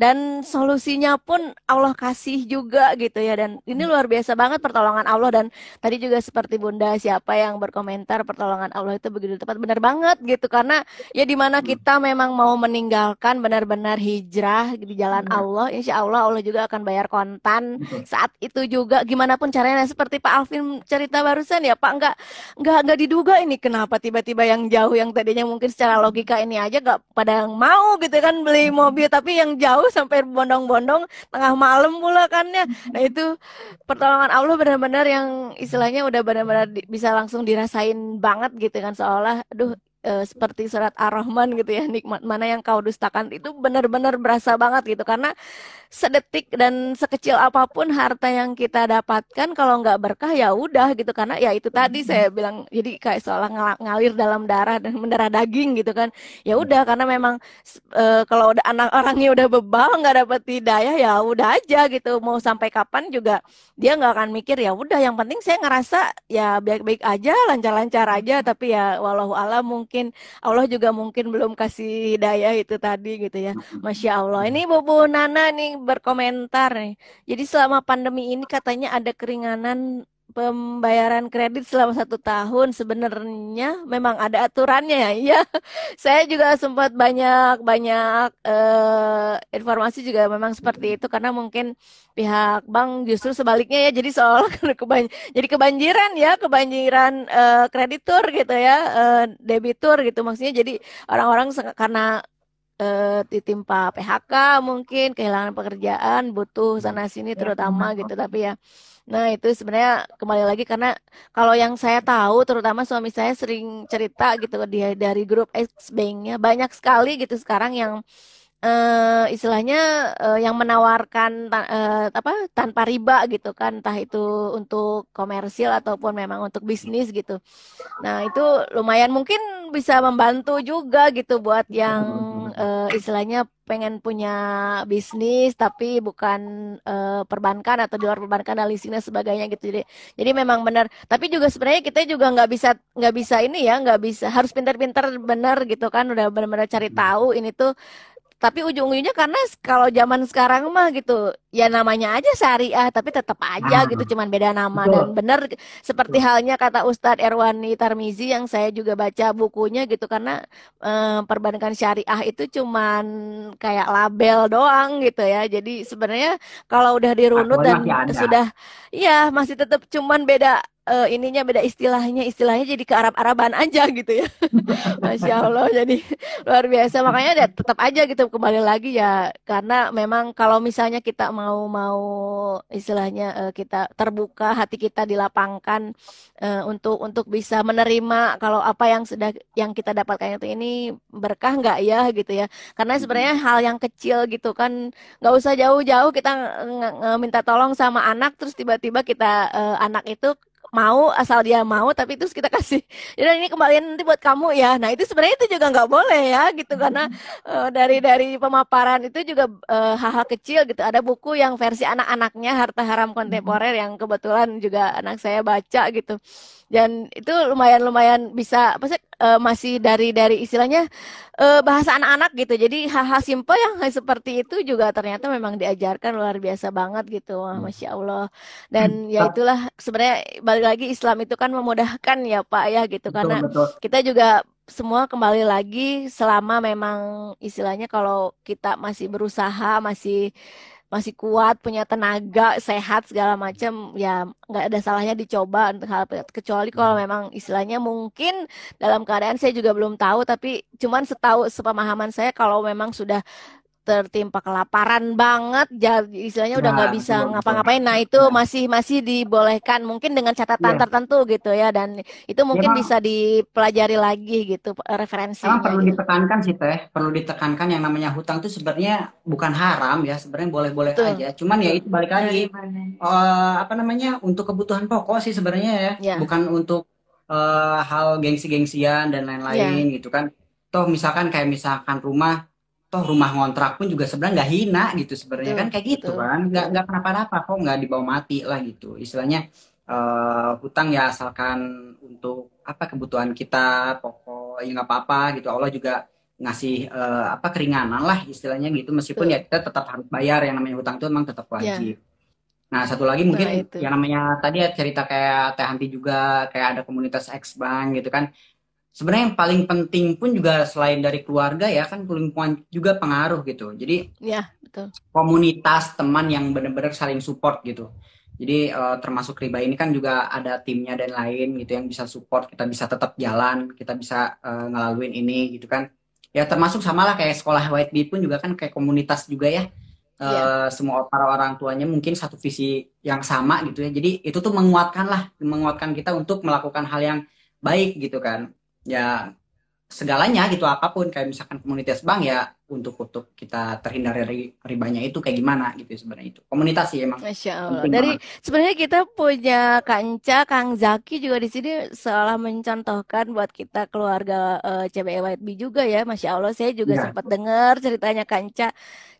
dan solusinya pun Allah kasih juga gitu ya. Dan ini luar biasa banget pertolongan Allah. Dan tadi juga seperti Bunda siapa yang berkomentar pertolongan Allah itu begitu tepat. Benar banget gitu. Karena ya di mana Hmm. kita memang mau meninggalkan benar-benar hijrah di jalan Benar. Allah insya Allah Allah juga akan bayar kontan Betul. saat itu juga. Gimana pun caranya seperti Pak Alvin cerita barusan ya Pak nggak nggak nggak diduga ini. Kenapa tiba-tiba yang jauh yang tadinya mungkin secara logika ini aja nggak pada yang mau gitu kan beli mobil tapi yang jauh sampai bondong-bondong tengah malam pula kan ya. Nah itu pertolongan Allah benar-benar yang istilahnya udah benar-benar bisa langsung dirasain banget gitu kan. Seolah aduh eh, seperti surat Ar-Rahman gitu ya nikmat mana yang kau dustakan? Itu benar-benar berasa banget gitu. Karena sedetik dan sekecil apa pun harta yang kita dapatkan kalau nggak berkah ya udah gitu. Karena ya itu tadi saya bilang jadi kayak seolah ngalir dalam darah dan mendarah daging gitu kan. Ya udah karena memang eh, kalau udah anak orangnya udah bebal nggak dapat hidayah ya udah aja gitu. Mau sampai kapan juga dia nggak akan mikir ya udah yang penting saya ngerasa ya baik-baik aja lancar-lancar aja. Tapi ya walau alam mungkin Allah juga mungkin belum kasih hidayah itu tadi gitu ya. Masya Allah. Ini Bu Nana nih berkomentar nih. Jadi selama pandemi ini katanya ada keringanan pembayaran kredit selama satu tahun. Sebenarnya memang ada aturannya ya. Iya. Saya juga sempat banyak banyak eh, informasi juga memang seperti itu karena mungkin pihak bank justru sebaliknya ya. Jadi soal keban jadi kebanjiran ya, kebanjiran eh, kreditur gitu ya, eh, debitur gitu maksudnya. Jadi orang-orang karena eh, ditimpa PHK mungkin kehilangan pekerjaan butuh sana sini terutama gitu tapi ya. Nah itu sebenarnya kembali lagi karena kalau yang saya tahu terutama suami saya sering cerita gitu dia dari grup X Banknya banyak sekali gitu sekarang yang eh, istilahnya eh, yang menawarkan ta- eh, apa tanpa riba gitu kan entah itu untuk komersil ataupun memang untuk bisnis gitu. Nah, itu lumayan mungkin bisa membantu juga gitu buat yang eh, istilahnya pengen punya bisnis tapi bukan eh, perbankan atau di luar perbankan dan leasing dan sebagainya gitu. Jadi, jadi memang benar. Tapi juga sebenarnya kita juga nggak bisa nggak bisa ini ya, nggak bisa harus pintar-pintar benar gitu kan. Udah benar-benar cari tahu ini tuh tapi ujung-ujungnya karena kalau zaman sekarang mah gitu ya namanya aja syariah tapi tetap aja Ah, gitu cuman beda nama dan betul. benar seperti Betul. halnya kata Ustadz Erwani Tarmizi yang saya juga baca bukunya gitu karena eh, perbankan syariah itu cuman kayak label doang gitu ya jadi sebenarnya kalau udah dirunut Aturannya dan sudah ya masih tetap cuman beda eh, ininya beda istilahnya istilahnya jadi ke Arab-Araban aja gitu ya. Masya Allah jadi luar biasa. Makanya ya tetap aja gitu kembali lagi ya karena memang kalau misalnya kita mau mau istilahnya eh, kita terbuka hati kita dilapangkan eh, untuk untuk bisa menerima kalau apa yang sudah yang kita dapatkan itu ini berkah nggak ya gitu ya. Karena sebenarnya hal yang kecil gitu kan nggak usah jauh-jauh kita minta tolong sama anak terus tiba-tiba kita eh, anak itu mau asal dia mau tapi terus kita kasih jadi ini kembalian nanti buat kamu ya. Nah itu sebenarnya itu juga nggak boleh ya gitu. Karena uh, dari dari pemaparan itu juga uh, hal-hal kecil gitu. Ada buku yang versi anak-anaknya harta haram kontemporer yang kebetulan juga anak saya baca gitu. Dan itu lumayan lumayan bisa apa sih uh, masih dari dari istilahnya uh, bahasa anak-anak gitu jadi hal-hal simple yang seperti itu juga ternyata memang diajarkan luar biasa banget gitu Wah, hmm. masya Allah dan hmm. ya itulah sebenarnya balik lagi Islam itu kan memudahkan ya Pak ya gitu betul, karena betul. kita juga semua kembali lagi selama memang istilahnya kalau kita masih berusaha masih masih kuat, punya tenaga, sehat segala macam, ya nggak ada salahnya dicoba untuk hal kecuali kalau hmm. memang istilahnya mungkin dalam keadaan saya juga belum tahu, tapi cuman setahu sepemahaman saya kalau memang sudah tertimpa kelaparan banget jadi istilahnya udah nggak nah, bisa ngapa-ngapain. Nah itu masih masih dibolehkan mungkin dengan catatan yeah. tertentu gitu ya dan itu mungkin ya, bisa dipelajari lagi gitu referensinya perlu gitu. ditekankan sih teh. Perlu ditekankan yang namanya hutang itu sebenarnya bukan haram ya sebenarnya boleh-boleh aja. Cuman ya itu balik lagi uh, apa namanya untuk kebutuhan pokok sih sebenarnya ya. Yeah. bukan untuk uh, hal gengsi-gengsian dan lain-lain yeah. gitu kan. Toh misalkan kayak misalkan rumah toh rumah ngontrak pun juga sebenarnya nggak hina gitu sebenarnya kan kayak gitu betul. kan nggak nggak kenapa-napa kok nggak dibawa mati lah gitu istilahnya uh, hutang ya asalkan untuk apa kebutuhan kita pokok ya nggak apa-apa gitu Allah juga ngasih uh, apa keringanan lah istilahnya gitu meskipun betul. ya kita tetap harus bayar yang namanya hutang itu memang tetap ya. wajib. Yeah. Nah, satu lagi mungkin nah, yang namanya tadi ya cerita kayak Teh Hanti juga kayak ada komunitas X Bank gitu kan sebenarnya yang paling penting pun juga selain dari keluarga ya kan lingkungan juga pengaruh gitu. Jadi ya betul. komunitas teman yang benar-benar saling support gitu. Jadi uh, termasuk riba ini kan juga ada timnya dan lain gitu yang bisa support kita bisa tetap jalan kita bisa uh, ngelaluin ini gitu kan. Ya termasuk sama lah kayak sekolah White Bee pun juga kan kayak komunitas juga ya. Uh, eh, yeah. semua para orang tuanya mungkin satu visi yang sama gitu ya. Jadi itu tuh menguatkan lah menguatkan kita untuk melakukan hal yang baik gitu kan ya segalanya gitu apa pun. Kayak misalkan komunitas bank ya untuk untuk kita terhindar dari ribanya itu kayak gimana gitu sebenarnya itu. Komunitas sih emang Masya Allah. dari sebenarnya kita punya Kanca Kang Zaki juga di sini seolah mencontohkan buat kita keluarga uh, eh, CBE White Bee juga ya. Masya Allah saya juga ya. sempat dengar ceritanya Kanca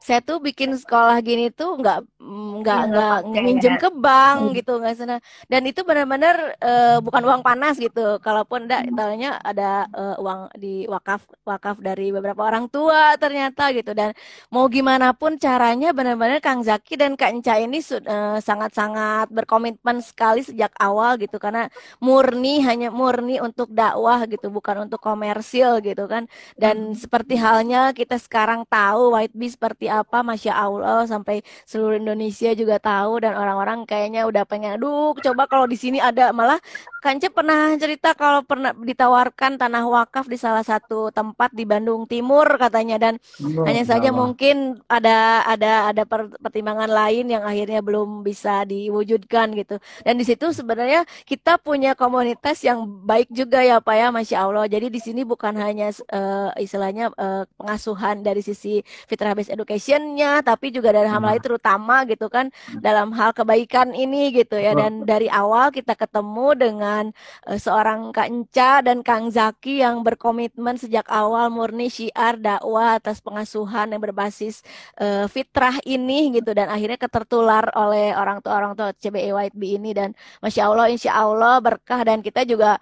saya tuh bikin sekolah gini tuh nggak nggak nggak minjem ke bank hmm. gitu nggak sana dan itu benar-benar uh, bukan uang panas gitu. Kalaupun enggak tanya ada uh, uang di wakaf wakaf dari beberapa orang tua ternyata gitu. Dan mau gimana pun caranya benar-benar Kang Zaki dan Kak Enca ini uh, sangat-sangat berkomitmen sekali sejak awal gitu. Karena murni hanya murni untuk dakwah gitu. Bukan untuk komersil gitu kan. Dan hmm. seperti halnya kita sekarang tahu White Bee seperti apa Masya Allah sampai seluruh Indonesia juga tahu. Dan orang-orang kayaknya udah pengen aduh coba kalau di sini ada. Malah Kance pernah cerita kalau pernah ditawarkan tanah wakaf di salah satu tempat di Bandung Timur katanya. Dan hanya saja mungkin ada ada ada pertimbangan lain yang akhirnya belum bisa diwujudkan gitu. Dan di situ sebenarnya kita punya komunitas yang baik juga ya Pak ya Masya Allah. Jadi di sini bukan hanya uh, istilahnya uh, pengasuhan dari sisi fitrah based education passionnya tapi juga dari hal lain terutama gitu kan dalam hal kebaikan ini gitu ya. Dan dari awal kita ketemu dengan uh, seorang Kak Enca dan Kang Zaki yang berkomitmen sejak awal murni syiar dakwah atas pengasuhan yang berbasis uh, fitrah ini gitu dan akhirnya ketertular oleh orang tua orang tua CBE White Bee ini dan masya Allah insya Allah berkah dan kita juga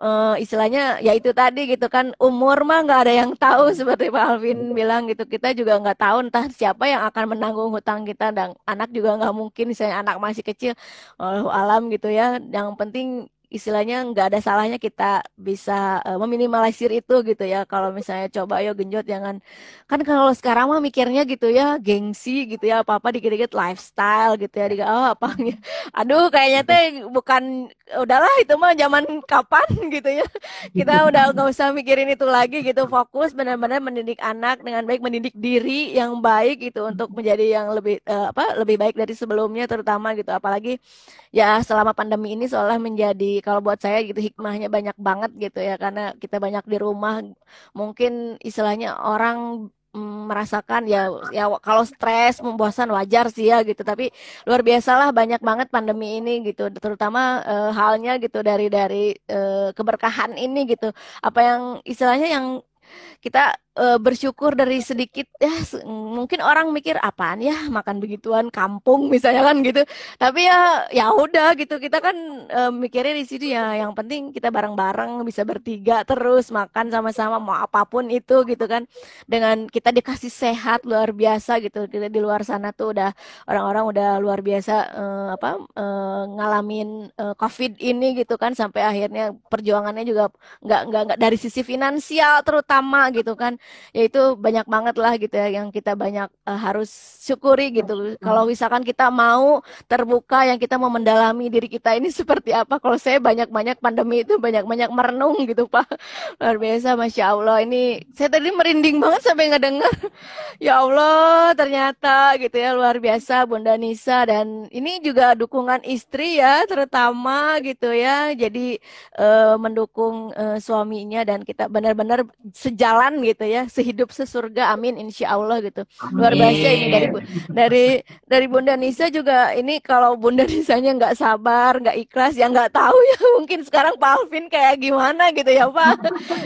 uh, istilahnya ya itu tadi gitu kan umur mah nggak ada yang tahu seperti Pak Alvin bilang gitu. Kita juga nggak tahu entah siapa yang akan menanggung hutang kita dan anak juga nggak mungkin misalnya anak masih kecil alam gitu ya. Yang penting istilahnya nggak ada salahnya kita bisa uh, meminimalisir itu gitu ya. Kalau misalnya coba ayo genjot jangan. Kan kalau sekarang mah mikirnya gitu ya gengsi gitu ya apa apa dikit-dikit lifestyle gitu ya oh apa aduh kayaknya teh bukan udahlah itu mah zaman kapan? Gitu ya. Kita udah nggak usah mikirin itu lagi gitu. Fokus benar-benar mendidik anak dengan baik mendidik diri yang baik gitu untuk menjadi yang lebih uh, apa lebih baik dari sebelumnya terutama gitu. Apalagi ya selama pandemi ini seolah menjadi kalau buat saya gitu hikmahnya banyak banget gitu ya karena kita banyak di rumah mungkin istilahnya orang mm, merasakan ya ya kalau stres, membosan wajar sih ya gitu. Tapi luar biasalah banyak banget pandemi ini gitu. Terutama uh, halnya gitu dari dari uh, keberkahan ini gitu. Apa yang istilahnya yang kita uh, bersyukur dari sedikit ya mungkin orang mikir apaan ya makan begituan kampung misalnya kan gitu. Tapi ya ya udah gitu. Kita kan uh, mikirnya di sini ya yang penting kita bareng-bareng bisa bertiga terus makan sama-sama mau apa pun itu gitu kan. Dengan kita dikasih sehat luar biasa gitu. Kita di luar sana tuh udah orang-orang udah luar biasa uh, apa uh, ngalamin uh, covid ini gitu kan. Sampai akhirnya perjuangannya juga nggak nggak nggak dari sisi finansial terutama gitu kan ya itu banyak banget lah gitu ya yang kita banyak uh, harus syukuri gitu. Kalau misalkan kita mau terbuka yang kita mau mendalami diri kita ini seperti apa. Kalau saya banyak-banyak pandemi itu banyak-banyak merenung gitu Pak. Luar biasa Masya Allah. Ini saya tadi merinding banget sampai nggak dengar. ya Allah ternyata gitu ya luar biasa Bunda Nisa dan ini juga dukungan istri ya terutama gitu ya. Jadi uh, mendukung uh, suaminya dan kita benar-benar sejalan gitu ya sehidup sesurga amin insya Allah gitu. Amin. luar biasa ini dari dari dari Bunda Nisa juga ini kalau Bunda Nisanya nggak sabar nggak ikhlas ya nggak tahu ya mungkin sekarang Pak Alvin kayak gimana gitu ya Pak.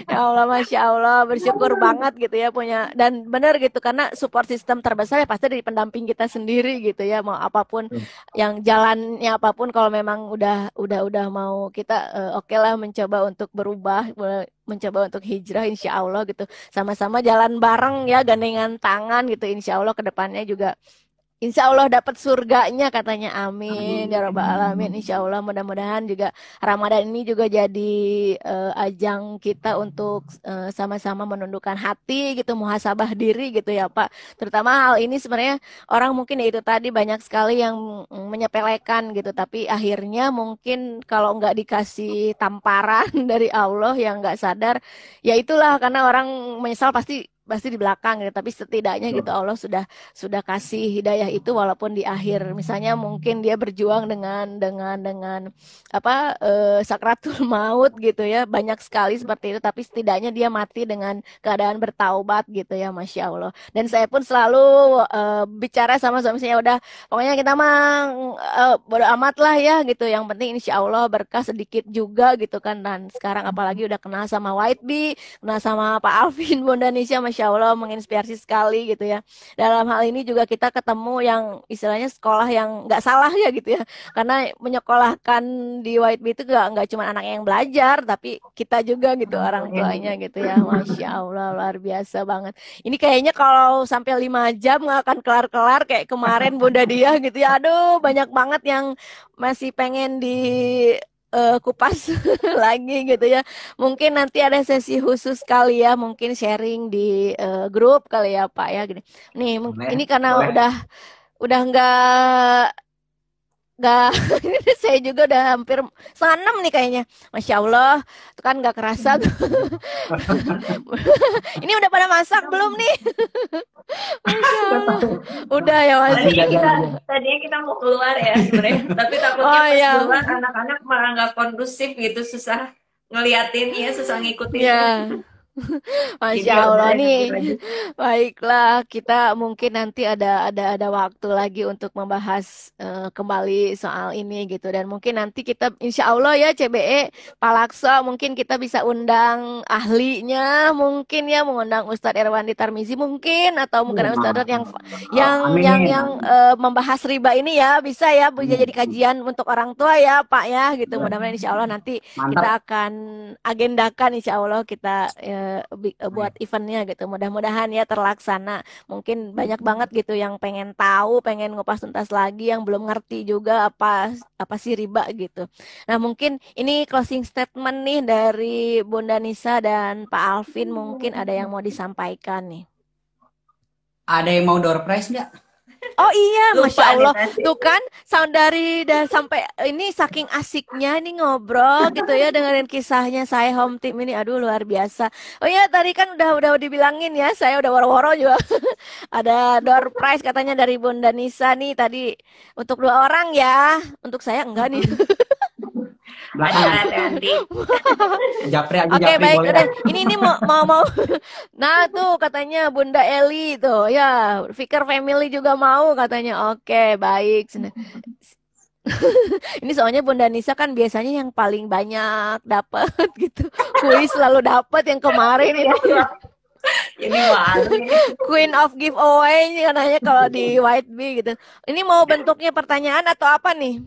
Ya Allah masya Allah bersyukur banget gitu ya punya dan benar gitu karena support system terbesar ya pasti dari pendamping kita sendiri gitu ya mau apa pun yang jalannya apa pun kalau memang udah udah udah mau kita uh, oke okay lah mencoba untuk berubah mencoba untuk hijrah insya Allah gitu. Sama-sama jalan bareng ya gandengan tangan gitu insya Allah ke depannya juga Insya Allah dapat surganya katanya. Amin, amin. ya robbal alamin. Insya Allah mudah-mudahan juga Ramadan ini juga jadi uh, ajang kita untuk eh, sama-sama menundukkan hati gitu muhasabah diri gitu ya Pak. Terutama hal ini sebenarnya orang mungkin ya itu tadi banyak sekali yang menyepelekan gitu. Tapi akhirnya mungkin kalau nggak dikasih tamparan dari Allah yang nggak sadar ya itulah karena orang menyesal pasti pasti di belakang gitu tapi setidaknya gitu Allah sudah sudah kasih hidayah itu walaupun di akhir. Misalnya mungkin dia berjuang dengan dengan dengan apa uh, sakratul maut gitu ya banyak sekali seperti itu tapi setidaknya dia mati dengan keadaan bertaubat gitu ya masya Allah. Dan saya pun selalu uh, bicara sama suami saya udah pokoknya kita mah uh, bodo amat lah ya gitu. Yang penting insya Allah berkah sedikit juga gitu kan. Dan sekarang apalagi udah kenal sama White Bee kenal sama Pak Alvin Bondanisha masya Masya Allah menginspirasi sekali gitu ya. Dalam hal ini juga kita ketemu yang istilahnya sekolah yang nggak salah ya gitu ya. Karena menyekolahkan di White Bee itu nggak nggak cuma anak yang belajar, tapi kita juga gitu orang tuanya gitu ya. Masya Allah luar biasa banget. Ini kayaknya kalau sampai lima jam nggak akan kelar-kelar kayak kemarin Bunda Dia gitu ya. Aduh banyak banget yang masih pengen di uh, kupas lagi gitu ya. Mungkin nanti ada sesi khusus kali ya, mungkin sharing di uh, grup kali ya Pak ya gini. Nih, Boleh. ini karena Boleh. udah udah nggak Gak, saya juga udah hampir setengah enam nih kayaknya. Masya Allah, itu kan gak kerasa tuh. Ini udah pada masak belum nih? Udah ya Mas. Tadinya kita, tadinya kita mau keluar ya sebenarnya, tapi takutnya oh, pas iya. keluar anak-anak malah gak kondusif gitu, susah ngeliatinnya, susah ngikutin. Ya. Masya Allah nih. Baiklah, kita mungkin nanti ada ada ada waktu lagi untuk membahas uh, kembali soal ini gitu dan mungkin nanti kita Insya Allah ya CBE Palaksa mungkin kita bisa undang ahlinya mungkin ya mengundang Ustadz Erwandi Tarmizi mungkin atau mungkin Ustadz yang yang Amin. yang yang uh, membahas riba ini ya bisa ya bisa jadi kajian untuk orang tua ya Pak ya gitu mudah-mudahan Insya Allah nanti Mantap. kita akan agendakan Insya Allah kita uh, uh, buat eventnya gitu. Mudah-mudahan ya terlaksana. Mungkin banyak banget gitu yang pengen tahu, pengen ngupas tuntas lagi yang belum ngerti juga apa apa sih riba gitu. Nah, mungkin ini closing statement nih dari Bunda Nisa dan Pak Alvin mungkin ada yang mau disampaikan nih. Ada yang mau door prize nggak? Oh iya, Lupa masya Allah. Tuh kan, sound dari dan sampai ini saking asiknya ini ngobrol gitu ya dengerin kisahnya saya home team ini. Aduh luar biasa. Oh iya, tadi kan udah udah dibilangin ya, saya udah woro-woro juga. Ada door prize katanya dari Bunda Nisa nih tadi untuk dua orang ya. Untuk saya enggak nih. Ada nanti. Japri aja Oke, Japri baik. boleh Udah, ini ini mau mau mau. Nah, tuh katanya Bunda Eli tuh. Ya, Fikir Family juga mau katanya. Oke, baik. Ini soalnya Bunda Nisa kan biasanya yang paling banyak dapat gitu. Kuis selalu dapat yang kemarin ini Jadi malu. Queen of Giveaway katanya kalau di White Bee gitu. Ini mau bentuknya pertanyaan atau apa nih?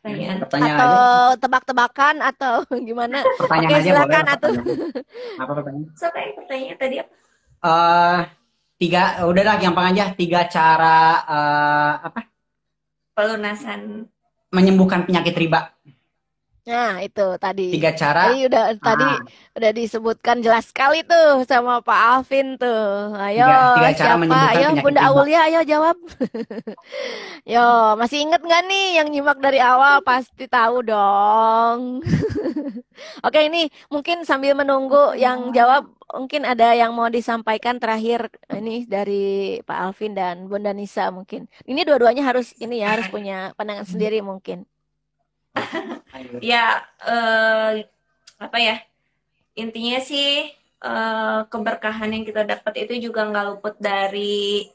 Pertanyaan. Pertanyaan Atau tebak-tebakan atau gimana? Pertanyaan Oke, aja silakan boleh. atau Pertanyaan. Apa pertanyaan? Siapa yang pertanyaan tadi apa? Eh, tiga, udah lah gampang aja. Tiga cara eh, apa? Pelunasan. Menyembuhkan penyakit riba. Nah, itu tadi. Tiga cara. Tadi udah tadi Ah, udah disebutkan jelas sekali tuh sama Pak Alvin tuh. Ayo, Tiga- tiga cara siapa? Ayo, Bunda. Aulia, ayo jawab. Yo, masih inget nggak nih yang nyimak dari awal? Pasti tahu dong. Oke, ini mungkin sambil menunggu yang jawab, mungkin ada yang mau disampaikan terakhir ini dari Pak Alvin dan Bunda Nisa mungkin. Ini dua-duanya harus ini ya harus punya pandangan sendiri mungkin. Ya, eh, apa ya? Intinya sih eh, keberkahan yang kita dapat itu juga nggak luput dari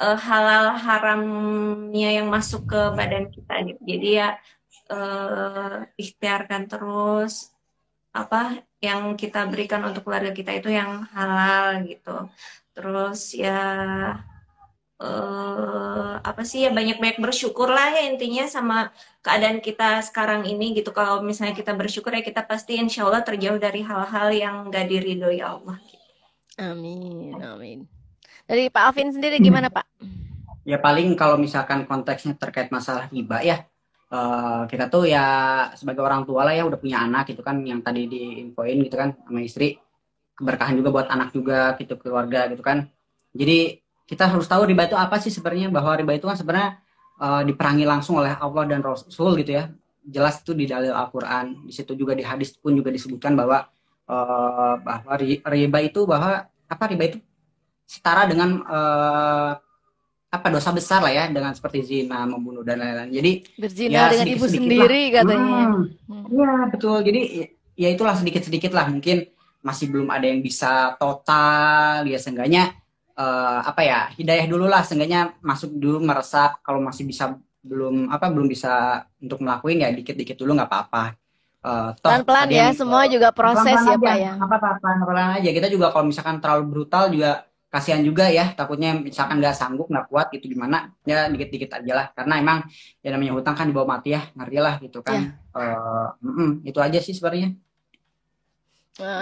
eh, halal haramnya yang masuk ke badan kita gitu. Jadi ya eh, ikhtiarkan terus apa yang kita berikan untuk keluarga kita itu yang halal gitu. Terus ya eh apa sih ya banyak-banyak bersyukur lah ya intinya sama keadaan kita sekarang ini gitu. Kalau misalnya kita bersyukur ya kita pasti insya Allah terjauh dari hal-hal yang gak diridhoi Allah. Amin, amin. Dari Pak Alvin sendiri gimana Pak? Ya paling kalau misalkan konteksnya terkait masalah riba ya, eh, kita tuh ya sebagai orang tua lah ya udah punya anak gitu kan yang tadi diinfoin gitu kan sama istri keberkahan juga buat anak juga gitu keluarga gitu kan. Jadi kita harus tahu riba itu apa sih sebenarnya bahwa riba itu kan sebenarnya eh, diperangi langsung oleh Allah dan Rasul gitu ya. Jelas itu di dalil Al-Qur'an, di situ juga di hadis pun juga disebutkan bahwa eh, bahwa ri- riba itu bahwa apa riba itu setara dengan eh, apa dosa besar lah ya dengan seperti zina, membunuh dan lain-lain. Jadi Berzina Ya, dengan ibu sendiri katanya. Hmm, Hmm. Iya betul. Jadi ya itulah sedikit-sedikit lah mungkin masih belum ada yang bisa total ya seenggaknya eh, apa ya hidayah dulu lah seenggaknya masuk dulu meresap kalau masih bisa belum apa belum bisa untuk melakuin ya dikit-dikit dulu nggak apa-apa. Toh Pelan-pelan ya, yang- semua juga proses pelan-pelan ya Pak ya. apa apa pelan-pelan aja. Kita juga kalau misalkan terlalu brutal juga kasihan juga ya. Takutnya misalkan nggak sanggup nggak kuat gitu gimana ya dikit-dikit aja lah. Karena emang ya namanya hutang kan dibawa mati ya ngeri lah gitu kan. Eh, mm-mm, itu aja sih sebenarnya.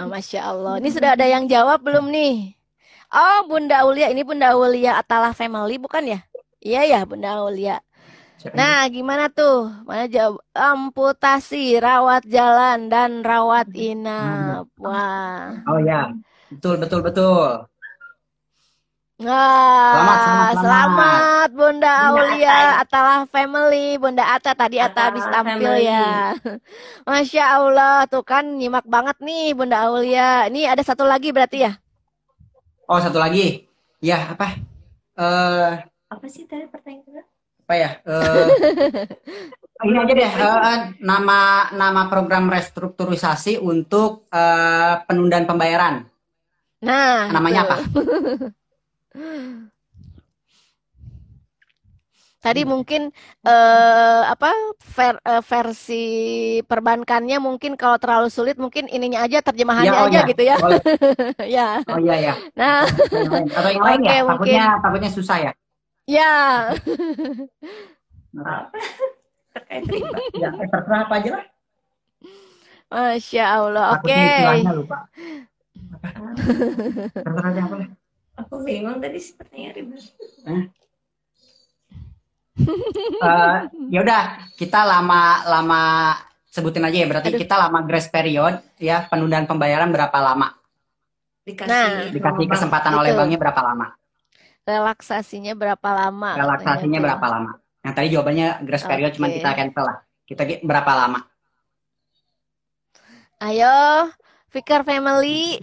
Masya Allah. Ini sudah ada yang jawab belum nih? Oh, Bunda Aulia. Ini Bunda Aulia Atalah Family bukan ya? Iya ya, Bunda Aulia. Nah, gimana tuh? Mana jawab? Amputasi, rawat jalan, dan rawat inap. Wah. ini? Oh ya, betul betul betul. Wah, Selamat, selamat, selamat. selamat Bunda Bunda Aulia Ata. Atalah Family. Bunda Ata tadi Ata habis tampil Family. ya. Masya Allah, tuh kan nyimak banget nih Bunda Aulia. Ini ada satu lagi berarti ya? Oh satu lagi, ya apa? Eh Apa sih tadi pertanyaan? apa ya? Eh ini aja deh. eh, nama nama program restrukturisasi untuk eh, penundaan pembayaran. Nah, Namanya tuh. apa? Tadi mungkin eh, apa ver- eh, versi perbankannya mungkin kalau terlalu sulit mungkin ininya aja terjemahannya Ya, oh aja ya, gitu ya. boleh. Ya. Oh iya ya. Nah. Atau yang lain Oke, ya? mungkin. Takutnya takutnya susah ya. ya. Terkait riba. Ya, terserah apa aja lah. Masya Allah. Oke. Lupa. Apa? Terserah aja apa lah. Aku bingung tadi sih pertanyaan riba. Eh, ya udah, kita lama-lama sebutin aja ya. Berarti Aduh. kita lama grace period ya penundaan pembayaran berapa lama? Dikasih Nah, Dikasih kesempatan Itu. oleh banknya berapa lama? Relaksasinya berapa lama? Relaksasinya katanya berapa lama? Yang tadi jawabannya grace period cuma Oke. kita cancel lah. Kita berapa lama? Ayo, Fikar Family.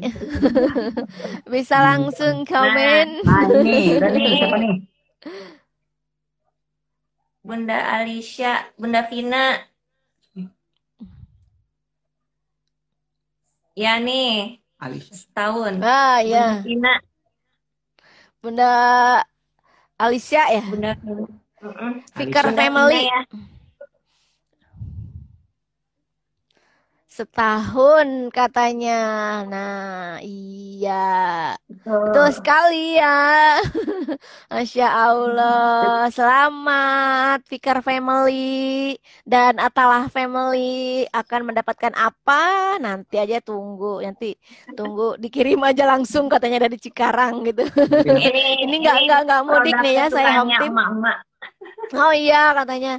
Bisa langsung komen. Nah ini, udah nih, siapa nih? Bunda Alicia, Bunda Vina. Ya nih. Alicia. Tahun. Ah, ya. Bunda Vina. Bunda Alicia ya? Bunda Vina. Mm Family. Bunda Family. Ya. Setahun katanya. Nah, iya. Betul Betul. sekali ya. Masya Allah. Selamat Fikar Family dan Atalah Family akan mendapatkan apa? Nanti aja tunggu. Nanti tunggu dikirim aja langsung katanya dari Cikarang gitu. Ini Ini nggak ini nggak nggak mudik nih ya saya sukanya team. Oh iya katanya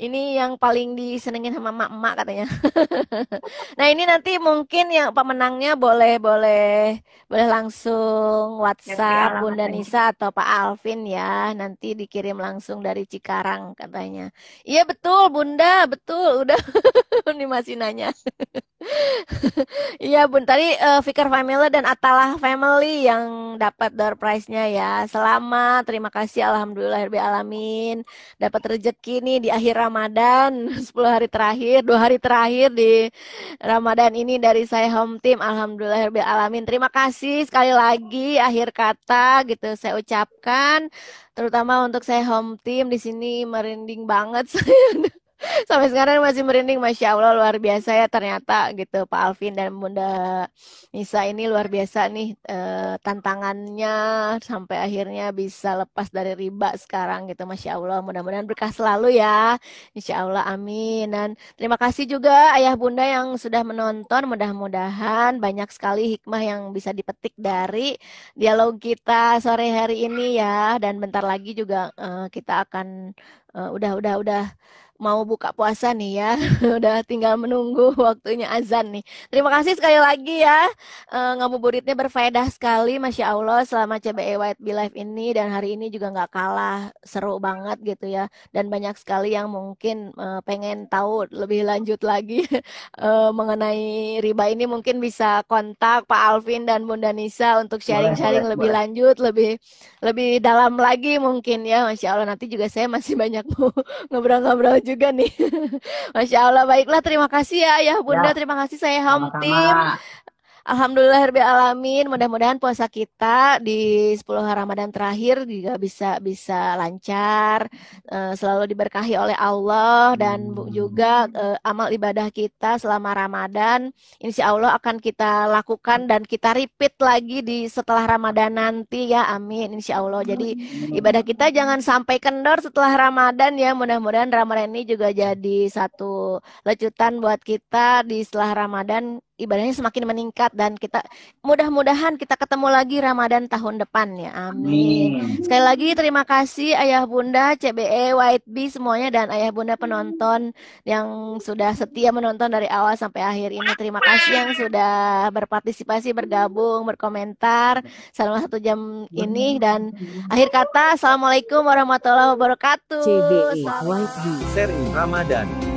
ini yang paling disenengin sama emak-emak katanya. Nah ini nanti mungkin yang pemenangnya boleh boleh boleh langsung Kasih WhatsApp Bunda. Nisa atau Pak Alvin ya. Nanti dikirim langsung dari Cikarang katanya. Iya betul Bunda, betul. Udah ini masih nanya. Iya Bun, tadi eh, Fikar Family dan Atalah Family yang dapat door prize-nya ya. Selamat, terima kasih Alhamdulillahirrahmanirrahim. Dapat rezeki nih di akhir Ramadan, 10 hari terakhir, dua hari terakhir di Ramadan ini dari saya home team. Alhamdulillahirrahmanirrahim. Terima kasih sekali lagi akhir kata gitu saya ucapkan terutama untuk saya home team di sini merinding banget saya. Sampai sekarang masih merinding, Masya Allah luar biasa ya ternyata gitu. Pak Alvin dan Bunda Nisa ini luar biasa nih eh, tantangannya sampai akhirnya bisa lepas dari riba sekarang gitu. Masya Allah mudah-mudahan berkah selalu ya. Insya Allah amin. Dan terima kasih juga ayah bunda yang sudah menonton. Mudah-mudahan banyak sekali hikmah yang bisa dipetik dari dialog kita sore hari ini ya. Dan bentar lagi juga eh, kita akan eh, udah udah udah mau buka puasa nih ya. Udah tinggal menunggu waktunya azan nih. Terima kasih sekali lagi ya. Eh, ngabuburitnya berfaedah sekali, Masya Allah selama CBE White Be Live ini dan hari ini juga nggak kalah seru banget gitu ya. Dan banyak sekali yang mungkin eh, pengen tahu lebih lanjut lagi eh, mengenai riba ini mungkin bisa kontak Pak Alvin dan Bunda Nisa untuk sharing-sharing lebih boleh. lanjut, lebih lebih dalam lagi mungkin ya. Masya Allah nanti juga saya masih banyak mau ngobrol-ngobrol juga nih. Masya Allah, baiklah. Terima kasih ya Ayah Bunda, Ya, terima kasih saya home team. sama-sama. Alhamdulillahirrahmanirrahim. Mudah-mudahan puasa kita di 10 Ramadan terakhir juga bisa bisa lancar, eh, selalu diberkahi oleh Allah dan bu- juga eh, amal ibadah kita selama Ramadan insya Allah akan kita lakukan dan kita repeat lagi di setelah Ramadan nanti ya. Amin insya Allah. Jadi ibadah kita jangan sampai kendor setelah Ramadan ya. Mudah-mudahan Ramadan ini juga jadi satu lecutan buat kita di setelah Ramadan ibadahnya semakin meningkat dan kita mudah-mudahan kita ketemu lagi Ramadan tahun depan ya. Amin. Amin. Sekali lagi terima kasih Ayah Bunda, CBE, White Bee semuanya dan Ayah Bunda penonton yang sudah setia menonton dari awal sampai akhir ini. Terima kasih yang sudah berpartisipasi, bergabung, berkomentar selama satu jam ini dan akhir kata Assalamualaikum warahmatullahi wabarakatuh. CBE. White Bee. Seri Ramadan